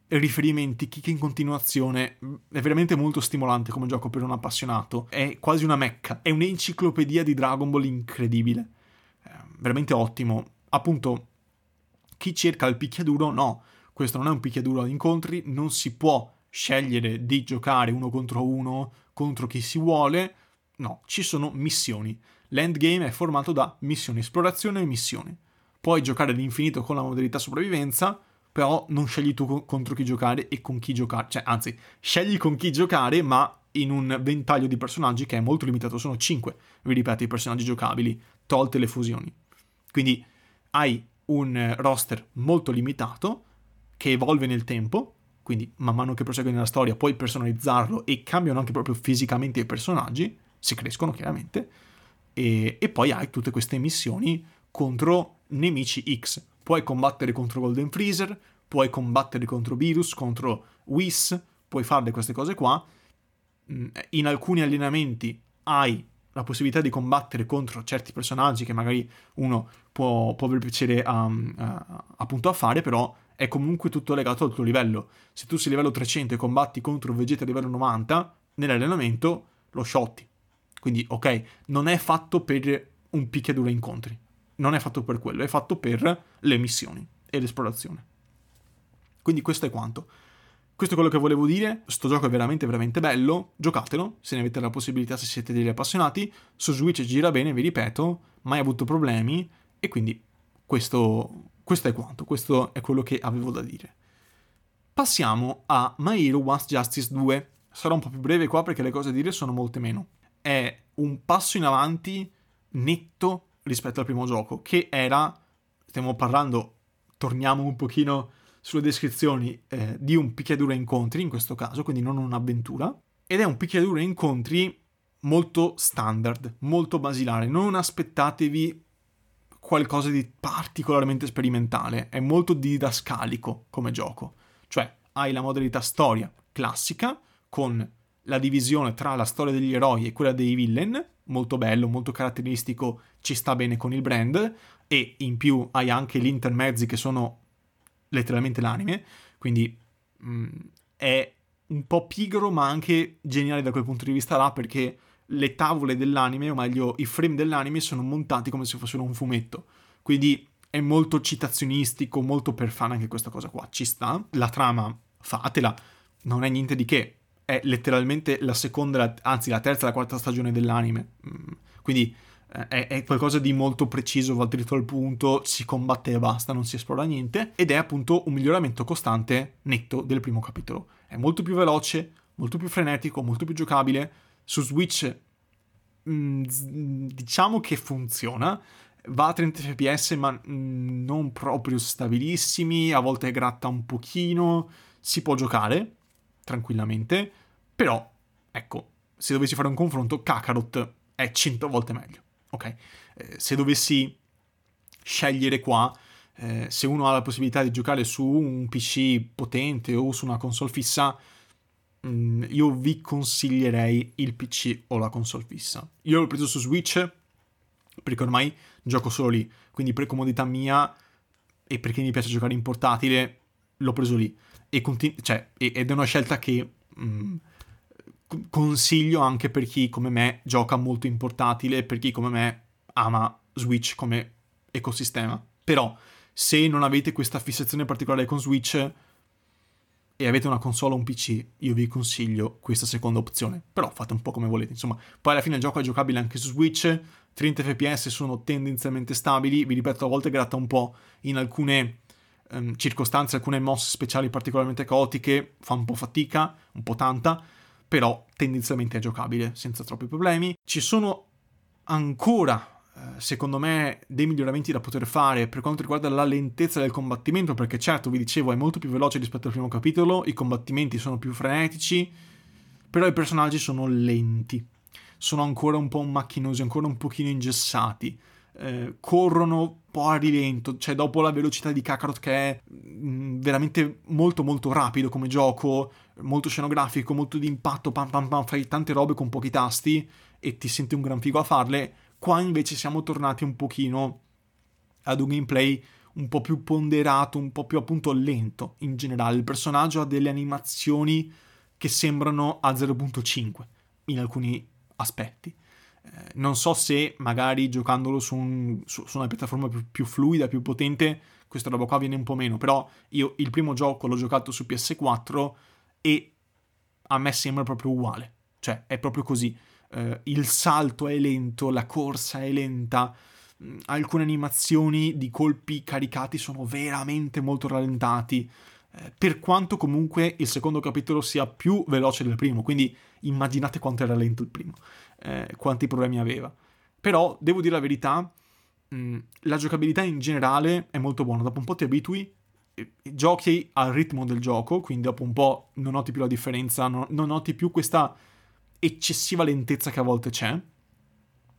riferimenti, chicche in continuazione, è veramente molto stimolante come gioco per un appassionato, è quasi una mecca, è un'enciclopedia di Dragon Ball incredibile, è veramente ottimo, appunto chi cerca il picchiaduro no, questo non è un picchiaduro ad incontri, non si può scegliere di giocare uno contro uno contro chi si vuole, no, ci sono missioni. L'endgame è formato da missioni, esplorazione e missioni. Puoi giocare all'infinito con la modalità sopravvivenza, però non scegli tu contro chi giocare e con chi giocare, cioè anzi, scegli con chi giocare, ma in un ventaglio di personaggi che è molto limitato, sono 5, vi ripeto, i personaggi giocabili, tolte le fusioni. Quindi hai un roster molto limitato, che evolve nel tempo, quindi man mano che prosegue nella storia puoi personalizzarlo e cambiano anche proprio fisicamente i personaggi, si crescono chiaramente, e, e poi hai tutte queste missioni contro nemici X. Puoi combattere contro Golden Freezer, puoi combattere contro Virus, contro Whis, puoi fare queste cose qua. Mm, in alcuni allenamenti hai la possibilità di combattere contro certi personaggi che magari uno può, può aver piacere a, a, appunto a fare, però è comunque tutto legato al tuo livello. Se tu sei livello 300 e combatti contro Vegeta livello 90, nell'allenamento lo shotti. Quindi, ok, non è fatto per un picchiaduro incontri. Non è fatto per quello, è fatto per le missioni e l'esplorazione. Quindi questo è quanto. Questo è quello che volevo dire. Sto gioco è veramente, veramente bello. Giocatelo se ne avete la possibilità, se siete degli appassionati. Su Switch gira bene, vi ripeto, mai avuto problemi. E quindi questo, questo è quanto, questo è quello che avevo da dire. Passiamo a My Hero Once Justice 2. Sarò un po' più breve qua perché le cose da dire sono molte meno. È un passo in avanti netto rispetto al primo gioco, che era, stiamo parlando, torniamo un pochino sulle descrizioni, eh, di un picchiaduro incontri in questo caso, quindi non un'avventura, ed è un picchiaduro incontri molto standard, molto basilare. Non aspettatevi qualcosa di particolarmente sperimentale, è molto didascalico come gioco. Cioè, hai la modalità storia classica con la divisione tra la storia degli eroi e quella dei villain, molto bello, molto caratteristico, ci sta bene con il brand e in più hai anche gli intermezzi che sono letteralmente l'anime, quindi mh, mm, è un po' pigro ma anche geniale da quel punto di vista là perché le tavole dell'anime, o meglio i frame dell'anime, sono montati come se fossero un fumetto. Quindi è molto citazionistico, molto per fan anche questa cosa qua. Ci sta. La trama, fatela, non è niente di che. È letteralmente la seconda, anzi la terza e la quarta stagione dell'anime. Mm, quindi eh, è, è, qualcosa di molto preciso, va dritto al punto, si combatte e basta, non si esplora niente. Ed è appunto un miglioramento costante, netto, del primo capitolo. È molto più veloce, molto più frenetico, molto più giocabile su Switch mm, diciamo che funziona. Va a 30 fps ma mm, non proprio stabilissimi, a volte gratta un pochino, si può giocare tranquillamente, però ecco, se dovessi fare un confronto, Kakarot è 100 volte meglio, ok? Eh, se dovessi scegliere qua, eh, se uno ha la possibilità di giocare su un PC potente o su una console fissa, mm, io vi consiglierei il PC o la console fissa. Io l'ho preso su Switch perché ormai gioco solo lì, quindi per comodità mia e perché mi piace giocare in portatile l'ho preso lì. E continu- cioè, ed è una scelta che mh, mm, consiglio anche per chi come me gioca molto in portatile, per chi come me ama Switch come ecosistema. Però se non avete questa fissazione particolare con Switch e avete una console o un PC, io vi consiglio questa seconda opzione. Però fate un po' come volete. Insomma, poi alla fine il gioco è giocabile anche su Switch. 30 fps sono tendenzialmente stabili. Vi ripeto, a volte gratta un po' in alcune um, circostanze, alcune mosse speciali particolarmente caotiche. Fa un po' fatica, un po' tanta. Però tendenzialmente è giocabile senza troppi problemi. Ci sono ancora eh, secondo me, dei miglioramenti da poter fare per quanto riguarda la lentezza del combattimento, perché certo, vi dicevo, è molto più veloce rispetto al primo capitolo, i combattimenti sono più frenetici, però i personaggi sono lenti, sono ancora un po' macchinosi, ancora un pochino ingessati, eh, corrono un po' a rilento, cioè dopo la velocità di Kakarot che è mh, mm, veramente molto molto rapido come gioco, molto scenografico, molto di impatto, pam pam pam, fai tante robe con pochi tasti e ti senti un gran figo a farle, Qua invece siamo tornati un pochino ad un gameplay un po' più ponderato, un po' più appunto lento in generale. Il personaggio ha delle animazioni che sembrano a 0.5 in alcuni aspetti. Eh, non so se magari giocandolo su, un, su, su una piattaforma più, più, fluida, più potente, questa roba qua viene un po' meno, però io il primo gioco l'ho giocato su PS4 e a me sembra proprio uguale, cioè è proprio così. Eh, il salto è lento, la corsa è lenta, mm, alcune animazioni di colpi caricati sono veramente molto rallentati, eh, per quanto comunque il secondo capitolo sia più veloce del primo, quindi immaginate quanto era lento il primo, eh, quanti problemi aveva. Però, devo dire la verità, mh, mm, la giocabilità in generale è molto buona, dopo un po' ti abitui, giochi al ritmo del gioco, quindi dopo un po' non noti più la differenza, non, non noti più questa eccessiva lentezza che a volte c'è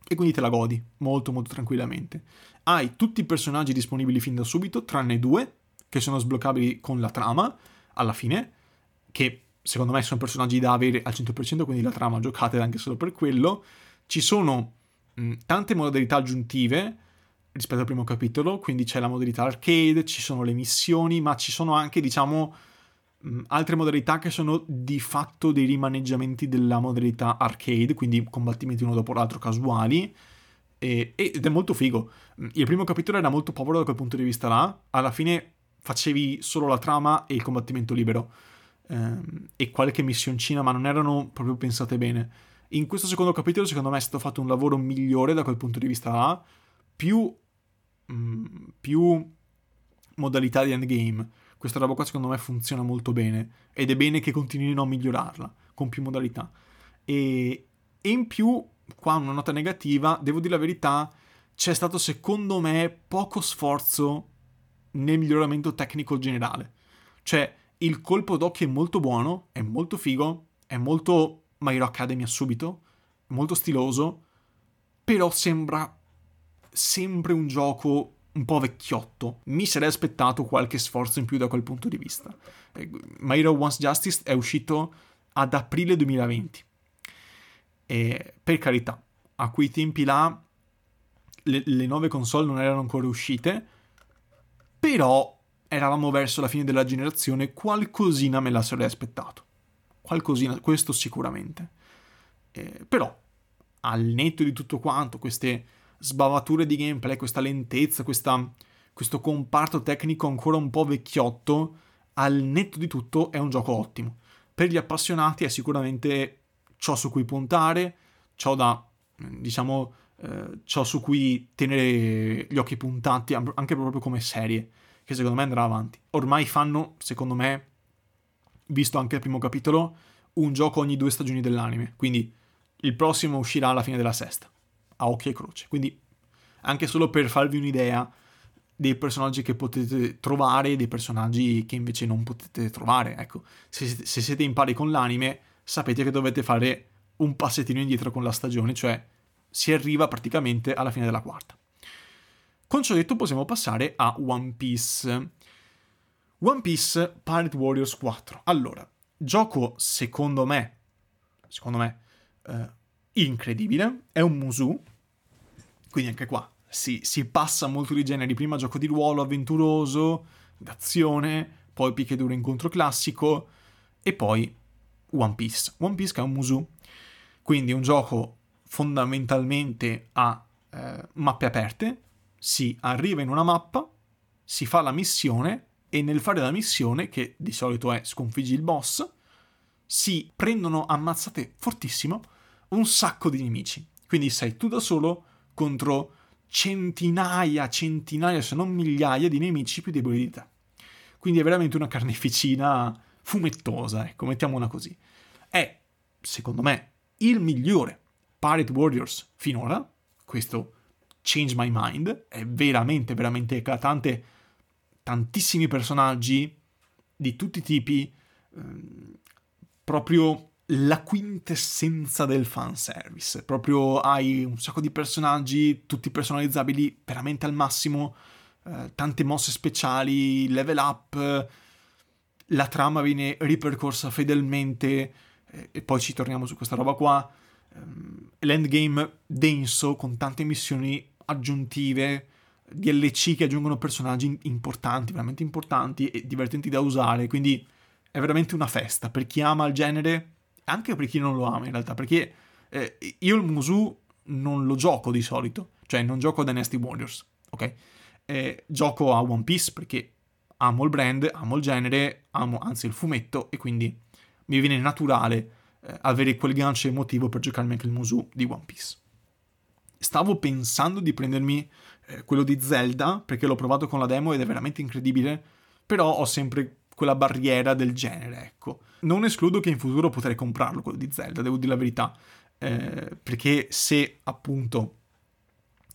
e quindi te la godi molto molto tranquillamente. Hai tutti i personaggi disponibili fin da subito, tranne due che sono sbloccabili con la trama alla fine, che secondo me sono personaggi da avere al 100%, quindi la trama giocate anche solo per quello. Ci sono mh, tante modalità aggiuntive rispetto al primo capitolo, quindi c'è la modalità arcade, ci sono le missioni, ma ci sono anche, diciamo, altre modalità che sono di fatto dei rimaneggiamenti della modalità arcade, quindi combattimenti uno dopo l'altro casuali. Ed è molto figo. Il primo capitolo era molto povero da quel punto di vista là. Alla fine facevi solo la trama e il combattimento libero. Ehm, e qualche missioncina, ma non erano proprio pensate bene. In questo secondo capitolo, secondo me, è stato fatto un lavoro migliore da quel punto di vista là. Più, mh, più modalità di endgame questa roba qua secondo me funziona molto bene ed è bene che continuino a migliorarla con più modalità. E, e in più, qua una nota negativa, devo dire la verità, c'è stato secondo me poco sforzo nel miglioramento tecnico generale. Cioè, il colpo d'occhio è molto buono, è molto figo, è molto My Hero Academia subito, è molto stiloso, però sembra sempre un gioco un po' vecchiotto. Mi sarei aspettato qualche sforzo in più da quel punto di vista. Eh, My Hero Wants Justice è uscito ad aprile 2020. E per carità, a quei tempi là le, le nuove console non erano ancora uscite, però eravamo verso la fine della generazione, qualcosina me la sarei aspettato. Qualcosina, questo sicuramente. Eh, però, al netto di tutto quanto, queste sbavature di gameplay, questa lentezza, questa, questo comparto tecnico ancora un po' vecchiotto, al netto di tutto è un gioco ottimo. Per gli appassionati è sicuramente ciò su cui puntare, ciò da, diciamo, eh, ciò su cui tenere gli occhi puntati, anche proprio come serie, che secondo me andrà avanti. Ormai fanno, secondo me, visto anche il primo capitolo, un gioco ogni due stagioni dell'anime, quindi il prossimo uscirà alla fine della sesta a occhio e croce. Quindi anche solo per farvi un'idea dei personaggi che potete trovare e dei personaggi che invece non potete trovare. Ecco, se, se siete in pari con l'anime, sapete che dovete fare un passettino indietro con la stagione, cioè si arriva praticamente alla fine della quarta. Con ciò detto possiamo passare a One Piece. One Piece Pirate Warriors 4. Allora, gioco secondo me, secondo me, eh, incredibile, è un Musu, quindi anche qua si, si passa molto di generi, prima gioco di ruolo avventuroso, d'azione, poi picchiaduro incontro classico e poi One Piece. One Piece che è un Musu, quindi un gioco fondamentalmente a eh, mappe aperte, si arriva in una mappa, si fa la missione e nel fare la missione, che di solito è sconfiggi il boss, si prendono ammazzate fortissimo un sacco di nemici. Quindi sei tu da solo contro centinaia, centinaia, se non migliaia di nemici più deboli di te. Quindi è veramente una carneficina fumettosa, ecco, mettiamola così. È, secondo me, il migliore Pirate Warriors finora. Questo change my mind. È veramente, veramente eclatante. Tantissimi personaggi di tutti i tipi. Ehm, proprio la quintessenza del fanservice. Proprio hai un sacco di personaggi, tutti personalizzabili veramente al massimo. Eh, tante mosse speciali, level up. La trama viene ripercorsa fedelmente. Eh, e poi ci torniamo su questa roba qua. Um, l'endgame denso con tante missioni aggiuntive, DLC che aggiungono personaggi importanti, veramente importanti e divertenti da usare, quindi è veramente una festa per chi ama il genere, anche per chi non lo ama in realtà, perché eh, io il Musu non lo gioco di solito, cioè non gioco a Dynasty Warriors, ok? Eh, gioco a One Piece perché amo il brand, amo il genere, amo anzi il fumetto e quindi mi viene naturale eh, avere quel gancio emotivo per giocarmi anche il Musu di One Piece. Stavo pensando di prendermi eh, quello di Zelda perché l'ho provato con la demo ed è veramente incredibile, però ho sempre quella barriera del genere, ecco. Non escludo che in futuro potrei comprarlo quello di Zelda, devo dire la verità, eh, perché se appunto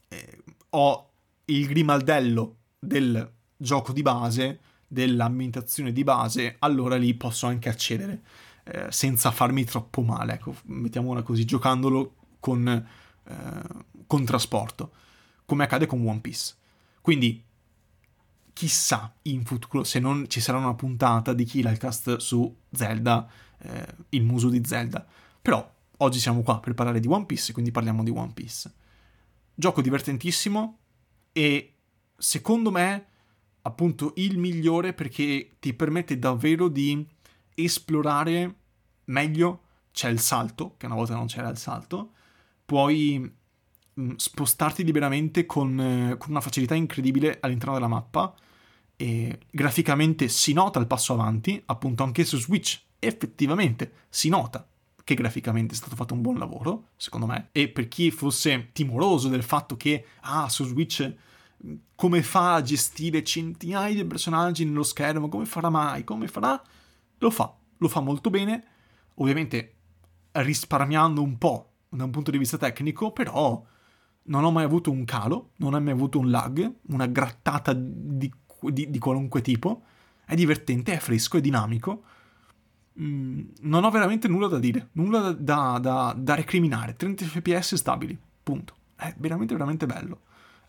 eh, ho il grimaldello del gioco di base, dell'ambientazione di base, allora lì posso anche accedere eh, senza farmi troppo male, ecco, mettiamola così, giocandolo con, eh, con trasporto, come accade con One Piece. Quindi, chissà in futuro se non ci sarà una puntata di Killalcast su Zelda, eh, il muso di Zelda. Però oggi siamo qua per parlare di One Piece, quindi parliamo di One Piece. Gioco divertentissimo e secondo me appunto il migliore perché ti permette davvero di esplorare meglio. C'è il salto, che una volta non c'era il salto. Puoi mm, spostarti liberamente con, eh, con, una facilità incredibile all'interno della mappa. E graficamente si nota il passo avanti, appunto anche su Switch. Effettivamente si nota che graficamente è stato fatto un buon lavoro, secondo me. E per chi fosse timoroso del fatto che, ah, su Switch mm, come fa a gestire centinaia di personaggi nello schermo, come farà mai, come farà, lo fa, lo fa molto bene, ovviamente risparmiando un po' da un punto di vista tecnico, però non ho mai avuto un calo, non ho mai avuto un lag, una grattata di, di, di qualunque tipo, è divertente, è fresco, è dinamico. Mm, non ho veramente nulla da dire, nulla da, da, da recriminare, 30 fps stabili, punto. È veramente, veramente bello.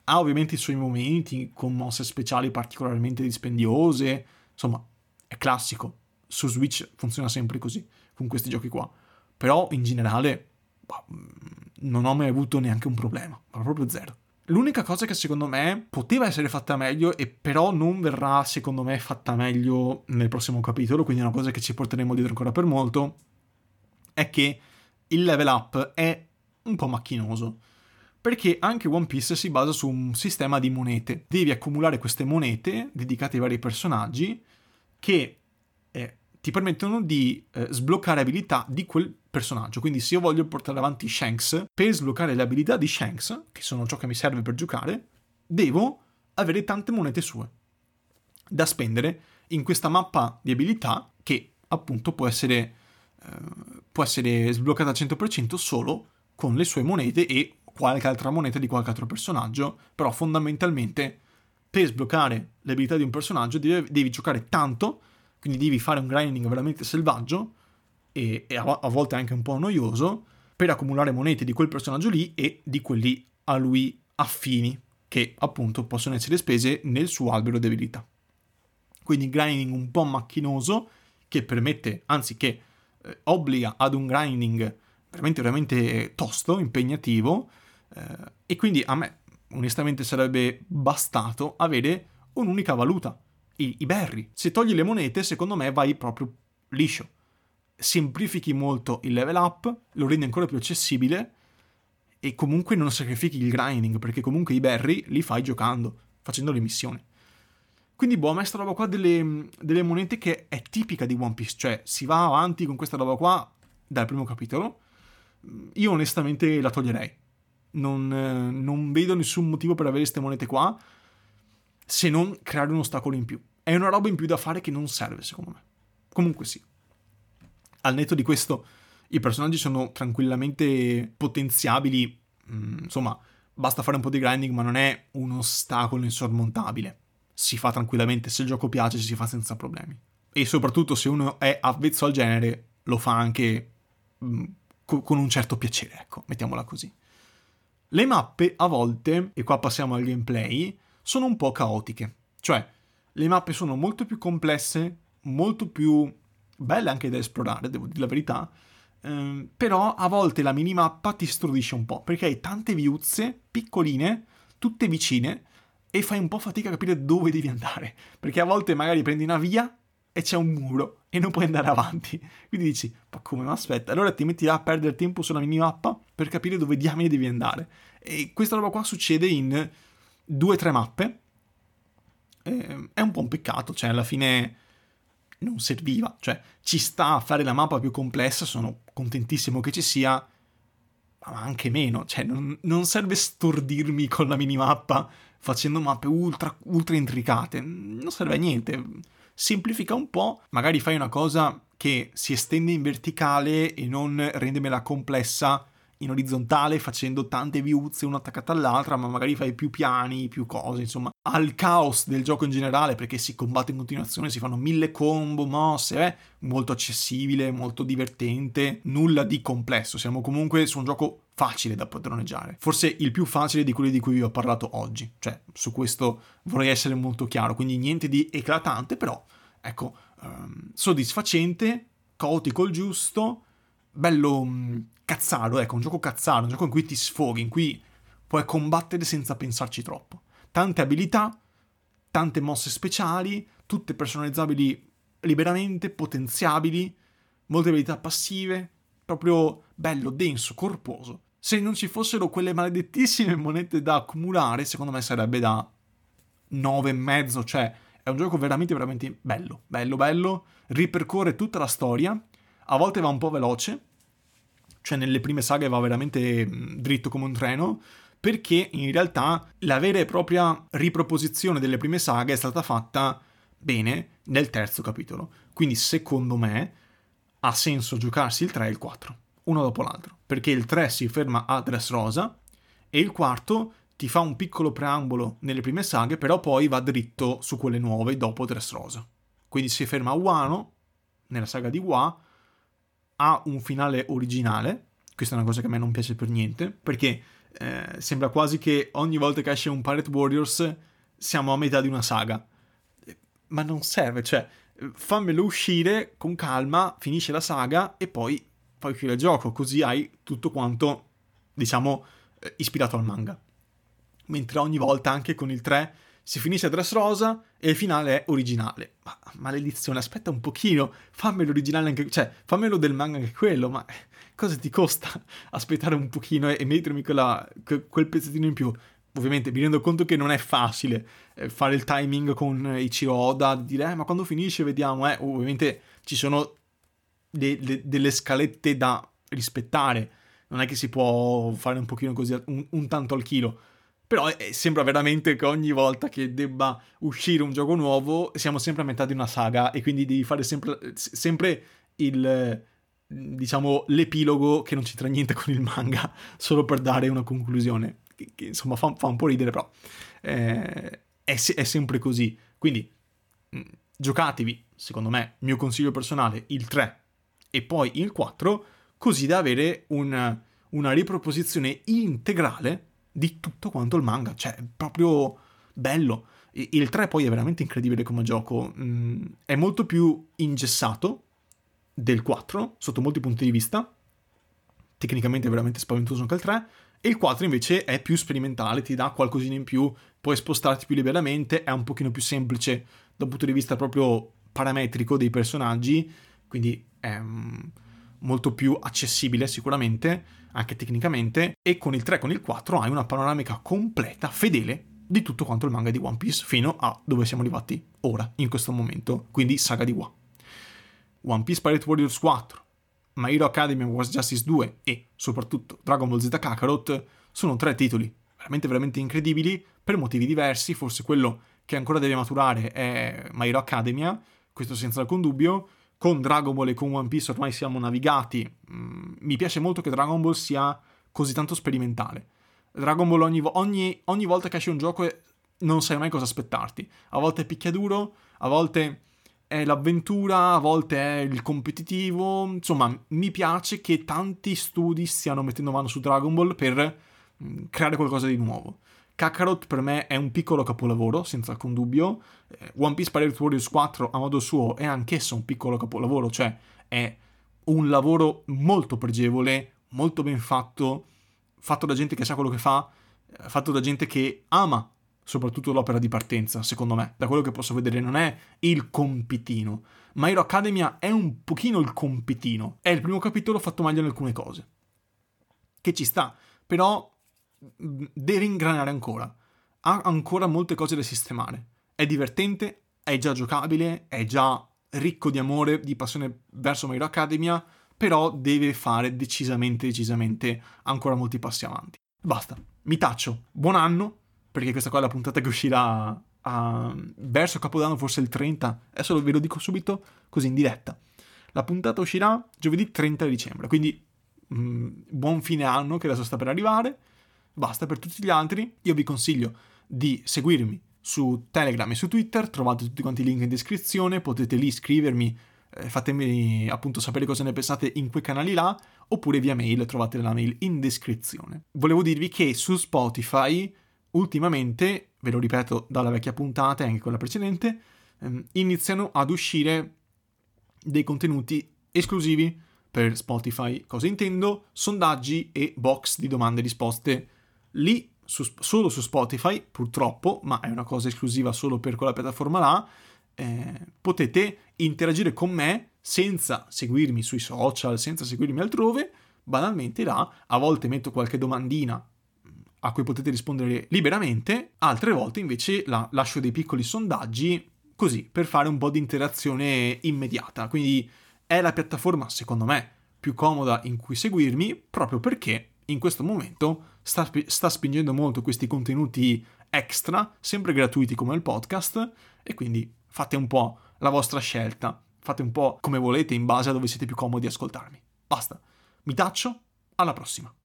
Ha ovviamente i suoi momenti con mosse speciali particolarmente dispendiose, insomma, è classico, su Switch funziona sempre così, con questi giochi qua. Però in generale bah, non ho mai avuto neanche un problema, ma proprio zero. L'unica cosa che secondo me poteva essere fatta meglio e però non verrà secondo me fatta meglio nel prossimo capitolo, quindi è una cosa che ci porteremo dietro ancora per molto, è che il level up è un po' macchinoso. Perché anche One Piece si basa su un sistema di monete. Devi accumulare queste monete dedicate ai vari personaggi che ti permettono di eh, sbloccare abilità di quel personaggio. Quindi se io voglio portare avanti Shanks, per sbloccare le abilità di Shanks, che sono ciò che mi serve per giocare, devo avere tante monete sue da spendere in questa mappa di abilità che appunto può essere, eh, può essere sbloccata al 100% solo con le sue monete e qualche altra moneta di qualche altro personaggio, però fondamentalmente per sbloccare le abilità di un personaggio devi, devi giocare tanto quindi devi fare un grinding veramente selvaggio e, e a, a, volte anche un po' noioso per accumulare monete di quel personaggio lì e di quelli a lui affini che appunto possono essere spese nel suo albero di abilità. Quindi grinding un po' macchinoso che permette, anzi che eh, obbliga ad un grinding veramente, veramente tosto, impegnativo, eh, e quindi a me onestamente sarebbe bastato avere un'unica valuta, i, i berry. Se togli le monete, secondo me vai proprio liscio. Semplifichi molto il level up, lo rendi ancora più accessibile e comunque non sacrifichi il grinding, perché comunque i berry li fai giocando, facendo le missioni. Quindi, boh, a me roba qua delle, delle, monete che è tipica di One Piece, cioè si va avanti con questa roba qua dal primo capitolo. Io onestamente la toglierei. Non, eh, non vedo nessun motivo per avere queste monete qua, se non creare un ostacolo in più. È una roba in più da fare che non serve, secondo me. Comunque sì. Al netto di questo, i personaggi sono tranquillamente potenziabili, mm, insomma, basta fare un po' di grinding, ma non è un ostacolo insormontabile. Si fa tranquillamente, se il gioco piace si fa senza problemi. E soprattutto se uno è avvezzo al genere, lo fa anche mm, co- con un certo piacere, ecco, mettiamola così. Le mappe a volte, e qua passiamo al gameplay, sono un po' caotiche. Cioè, le mappe sono molto più complesse, molto più belle anche da esplorare, devo dire la verità, Ehm, però a volte la minimappa ti stordisce un po', perché hai tante viuzze piccoline, tutte vicine, e fai un po' fatica a capire dove devi andare. Perché a volte magari prendi una via e c'è un muro e non puoi andare avanti. Quindi dici, ma come, ma aspetta, allora ti metti là a perdere tempo sulla minimappa per capire dove diamine devi andare. E questa roba qua succede in due o tre mappe. Eh, è un po' un peccato, cioè alla fine non serviva, cioè ci sta a fare la mappa più complessa, sono contentissimo che ci sia, ma anche meno, cioè non, non serve stordirmi con la minimappa facendo mappe ultra, ultra intricate, non serve a niente, semplifica un po', magari fai una cosa che si estende in verticale e non rendemela complessa in orizzontale facendo tante viuzze una attaccata all'altra, ma magari fai più piani, più cose, insomma, al caos del gioco in generale perché si combatte in continuazione, si fanno mille combo, mosse, eh? molto accessibile, molto divertente, nulla di complesso, siamo comunque su un gioco facile da padroneggiare, forse il più facile di quelli di cui vi ho parlato oggi, cioè su questo vorrei essere molto chiaro, quindi niente di eclatante, però ecco, um, soddisfacente, caotico il giusto, bello um, cazzaro, ecco, un gioco cazzaro, un gioco in cui ti sfoghi, in cui puoi combattere senza pensarci troppo. Tante abilità, tante mosse speciali, tutte personalizzabili liberamente, potenziabili, molte abilità passive, proprio bello, denso, corposo. Se non ci fossero quelle maledettissime [LAUGHS] monete da accumulare, secondo me sarebbe da 9,5, cioè è un gioco veramente, veramente bello, bello, bello, ripercorre tutta la storia, a volte va un po' veloce, cioè nelle prime saghe va veramente mm, dritto come un treno, perché in realtà la vera e propria riproposizione delle prime saghe è stata fatta bene nel terzo capitolo. Quindi secondo me ha senso giocarsi il 3 e il 4, uno dopo l'altro, perché il 3 si ferma a Dressrosa e il quarto ti fa un piccolo preambolo nelle prime saghe, però poi va dritto su quelle nuove dopo Dressrosa. Quindi si ferma a Wano, nella saga di Wa, ha un finale originale, questa è una cosa che a me non piace per niente, perché eh, sembra quasi che ogni volta che esce un Pirate Warriors siamo a metà di una saga. Ma non serve, cioè, fammelo uscire con calma, finisce la saga e poi fai uscire il gioco, così hai tutto quanto, diciamo, eh, ispirato al manga. Mentre ogni volta, anche con il 3, si finisce a Dressrosa e il finale è originale. Ma maledizione, aspetta un pochino, fammelo originale anche, cioè, fammelo del manga anche quello, ma cosa ti costa [LAUGHS] aspettare un pochino e, mettermi quella, quel pezzettino in più? Ovviamente mi rendo conto che non è facile eh, fare il timing con Ichiro Oda, dire eh, ma quando finisce vediamo, eh, ovviamente ci sono de- de- delle scalette da rispettare, non è che si può fare un pochino così, un, un tanto al chilo, però eh, sembra veramente che ogni volta che debba uscire un gioco nuovo siamo sempre a metà di una saga e quindi devi fare sempre, sempre il diciamo l'epilogo che non c'entra niente con il manga [LAUGHS] solo per dare una conclusione che, che insomma fa, fa, un po' ridere però eh, è, è, sempre così. Quindi mm, giocatevi secondo me mio consiglio personale il 3 e poi il 4 così da avere un, una riproposizione integrale di tutto quanto il manga, cioè proprio bello. Il 3 poi è veramente incredibile come gioco, mm, è molto più ingessato del 4 sotto molti punti di vista, tecnicamente è veramente spaventoso anche il 3, e il 4 invece è più sperimentale, ti dà qualcosina in più, puoi spostarti più liberamente, è un pochino più semplice dal punto di vista proprio parametrico dei personaggi, quindi è um, molto più accessibile sicuramente, anche tecnicamente, e con il 3 e con il 4 hai una panoramica completa, fedele, di tutto quanto il manga di One Piece, fino a dove siamo arrivati ora, in questo momento, quindi saga di Wa. One Piece Pirate Warriors 4, My Hero Academy Wars Justice 2 e soprattutto Dragon Ball Z Kakarot sono tre titoli veramente veramente incredibili per motivi diversi, forse quello che ancora deve maturare è My Hero Academia, questo senza alcun dubbio, con Dragon Ball e con One Piece ormai siamo navigati, mm, mi piace molto che Dragon Ball sia così tanto sperimentale. Dragon Ball ogni, ogni, ogni volta che esce un gioco non sai mai cosa aspettarti, a volte è picchiaduro, a volte è l'avventura, a volte è il competitivo. Insomma, mi piace che tanti studi stiano mettendo mano su Dragon Ball per mm, creare qualcosa di nuovo. Kakarot per me è un piccolo capolavoro, senza alcun dubbio. Eh, One Piece Pirate Warriors 4 a modo suo è anch'esso un piccolo capolavoro, cioè è un lavoro molto pregevole, molto ben fatto, fatto da gente che sa quello che fa, eh, fatto da gente che ama soprattutto l'opera di partenza, secondo me, da quello che posso vedere, non è il compitino. My Hero Academia è un pochino il compitino. È il primo capitolo fatto meglio in alcune cose. Che ci sta, però mm, deve ingranare ancora. Ha ancora molte cose da sistemare. È divertente, è già giocabile, è già ricco di amore, di passione verso My Hero Academia, però deve fare decisamente, decisamente ancora molti passi avanti. Basta, mi taccio. Buon anno, perché questa qua è la puntata che uscirà a, verso Capodanno, forse il 30, adesso ve lo dico subito così in diretta. La puntata uscirà giovedì 30 dicembre, quindi mh, mm, buon fine anno che adesso sta per arrivare. Basta per tutti gli altri, io vi consiglio di seguirmi su Telegram e su Twitter, trovate tutti quanti i link in descrizione, potete lì scrivermi, eh, fatemi appunto sapere cosa ne pensate in quei canali là, oppure via mail, trovate la mail in descrizione. Volevo dirvi che su Spotify ultimamente, ve lo ripeto dalla vecchia puntata e anche quella precedente, ehm, iniziano ad uscire dei contenuti esclusivi per Spotify. Cosa intendo? Sondaggi e box di domande e risposte. Lì, su, solo su Spotify, purtroppo, ma è una cosa esclusiva solo per quella piattaforma là, eh, potete interagire con me senza seguirmi sui social, senza seguirmi altrove, banalmente là, a volte metto qualche domandina a cui potete rispondere liberamente, altre volte invece la, lascio dei piccoli sondaggi così per fare un po' di interazione immediata. Quindi è la piattaforma, secondo me, più comoda in cui seguirmi proprio perché in questo momento sta, sta spingendo molto questi contenuti extra, sempre gratuiti come il podcast, e quindi fate un po' la vostra scelta, fate un po' come volete in base a dove siete più comodi ascoltarmi. Basta, mi taccio, alla prossima.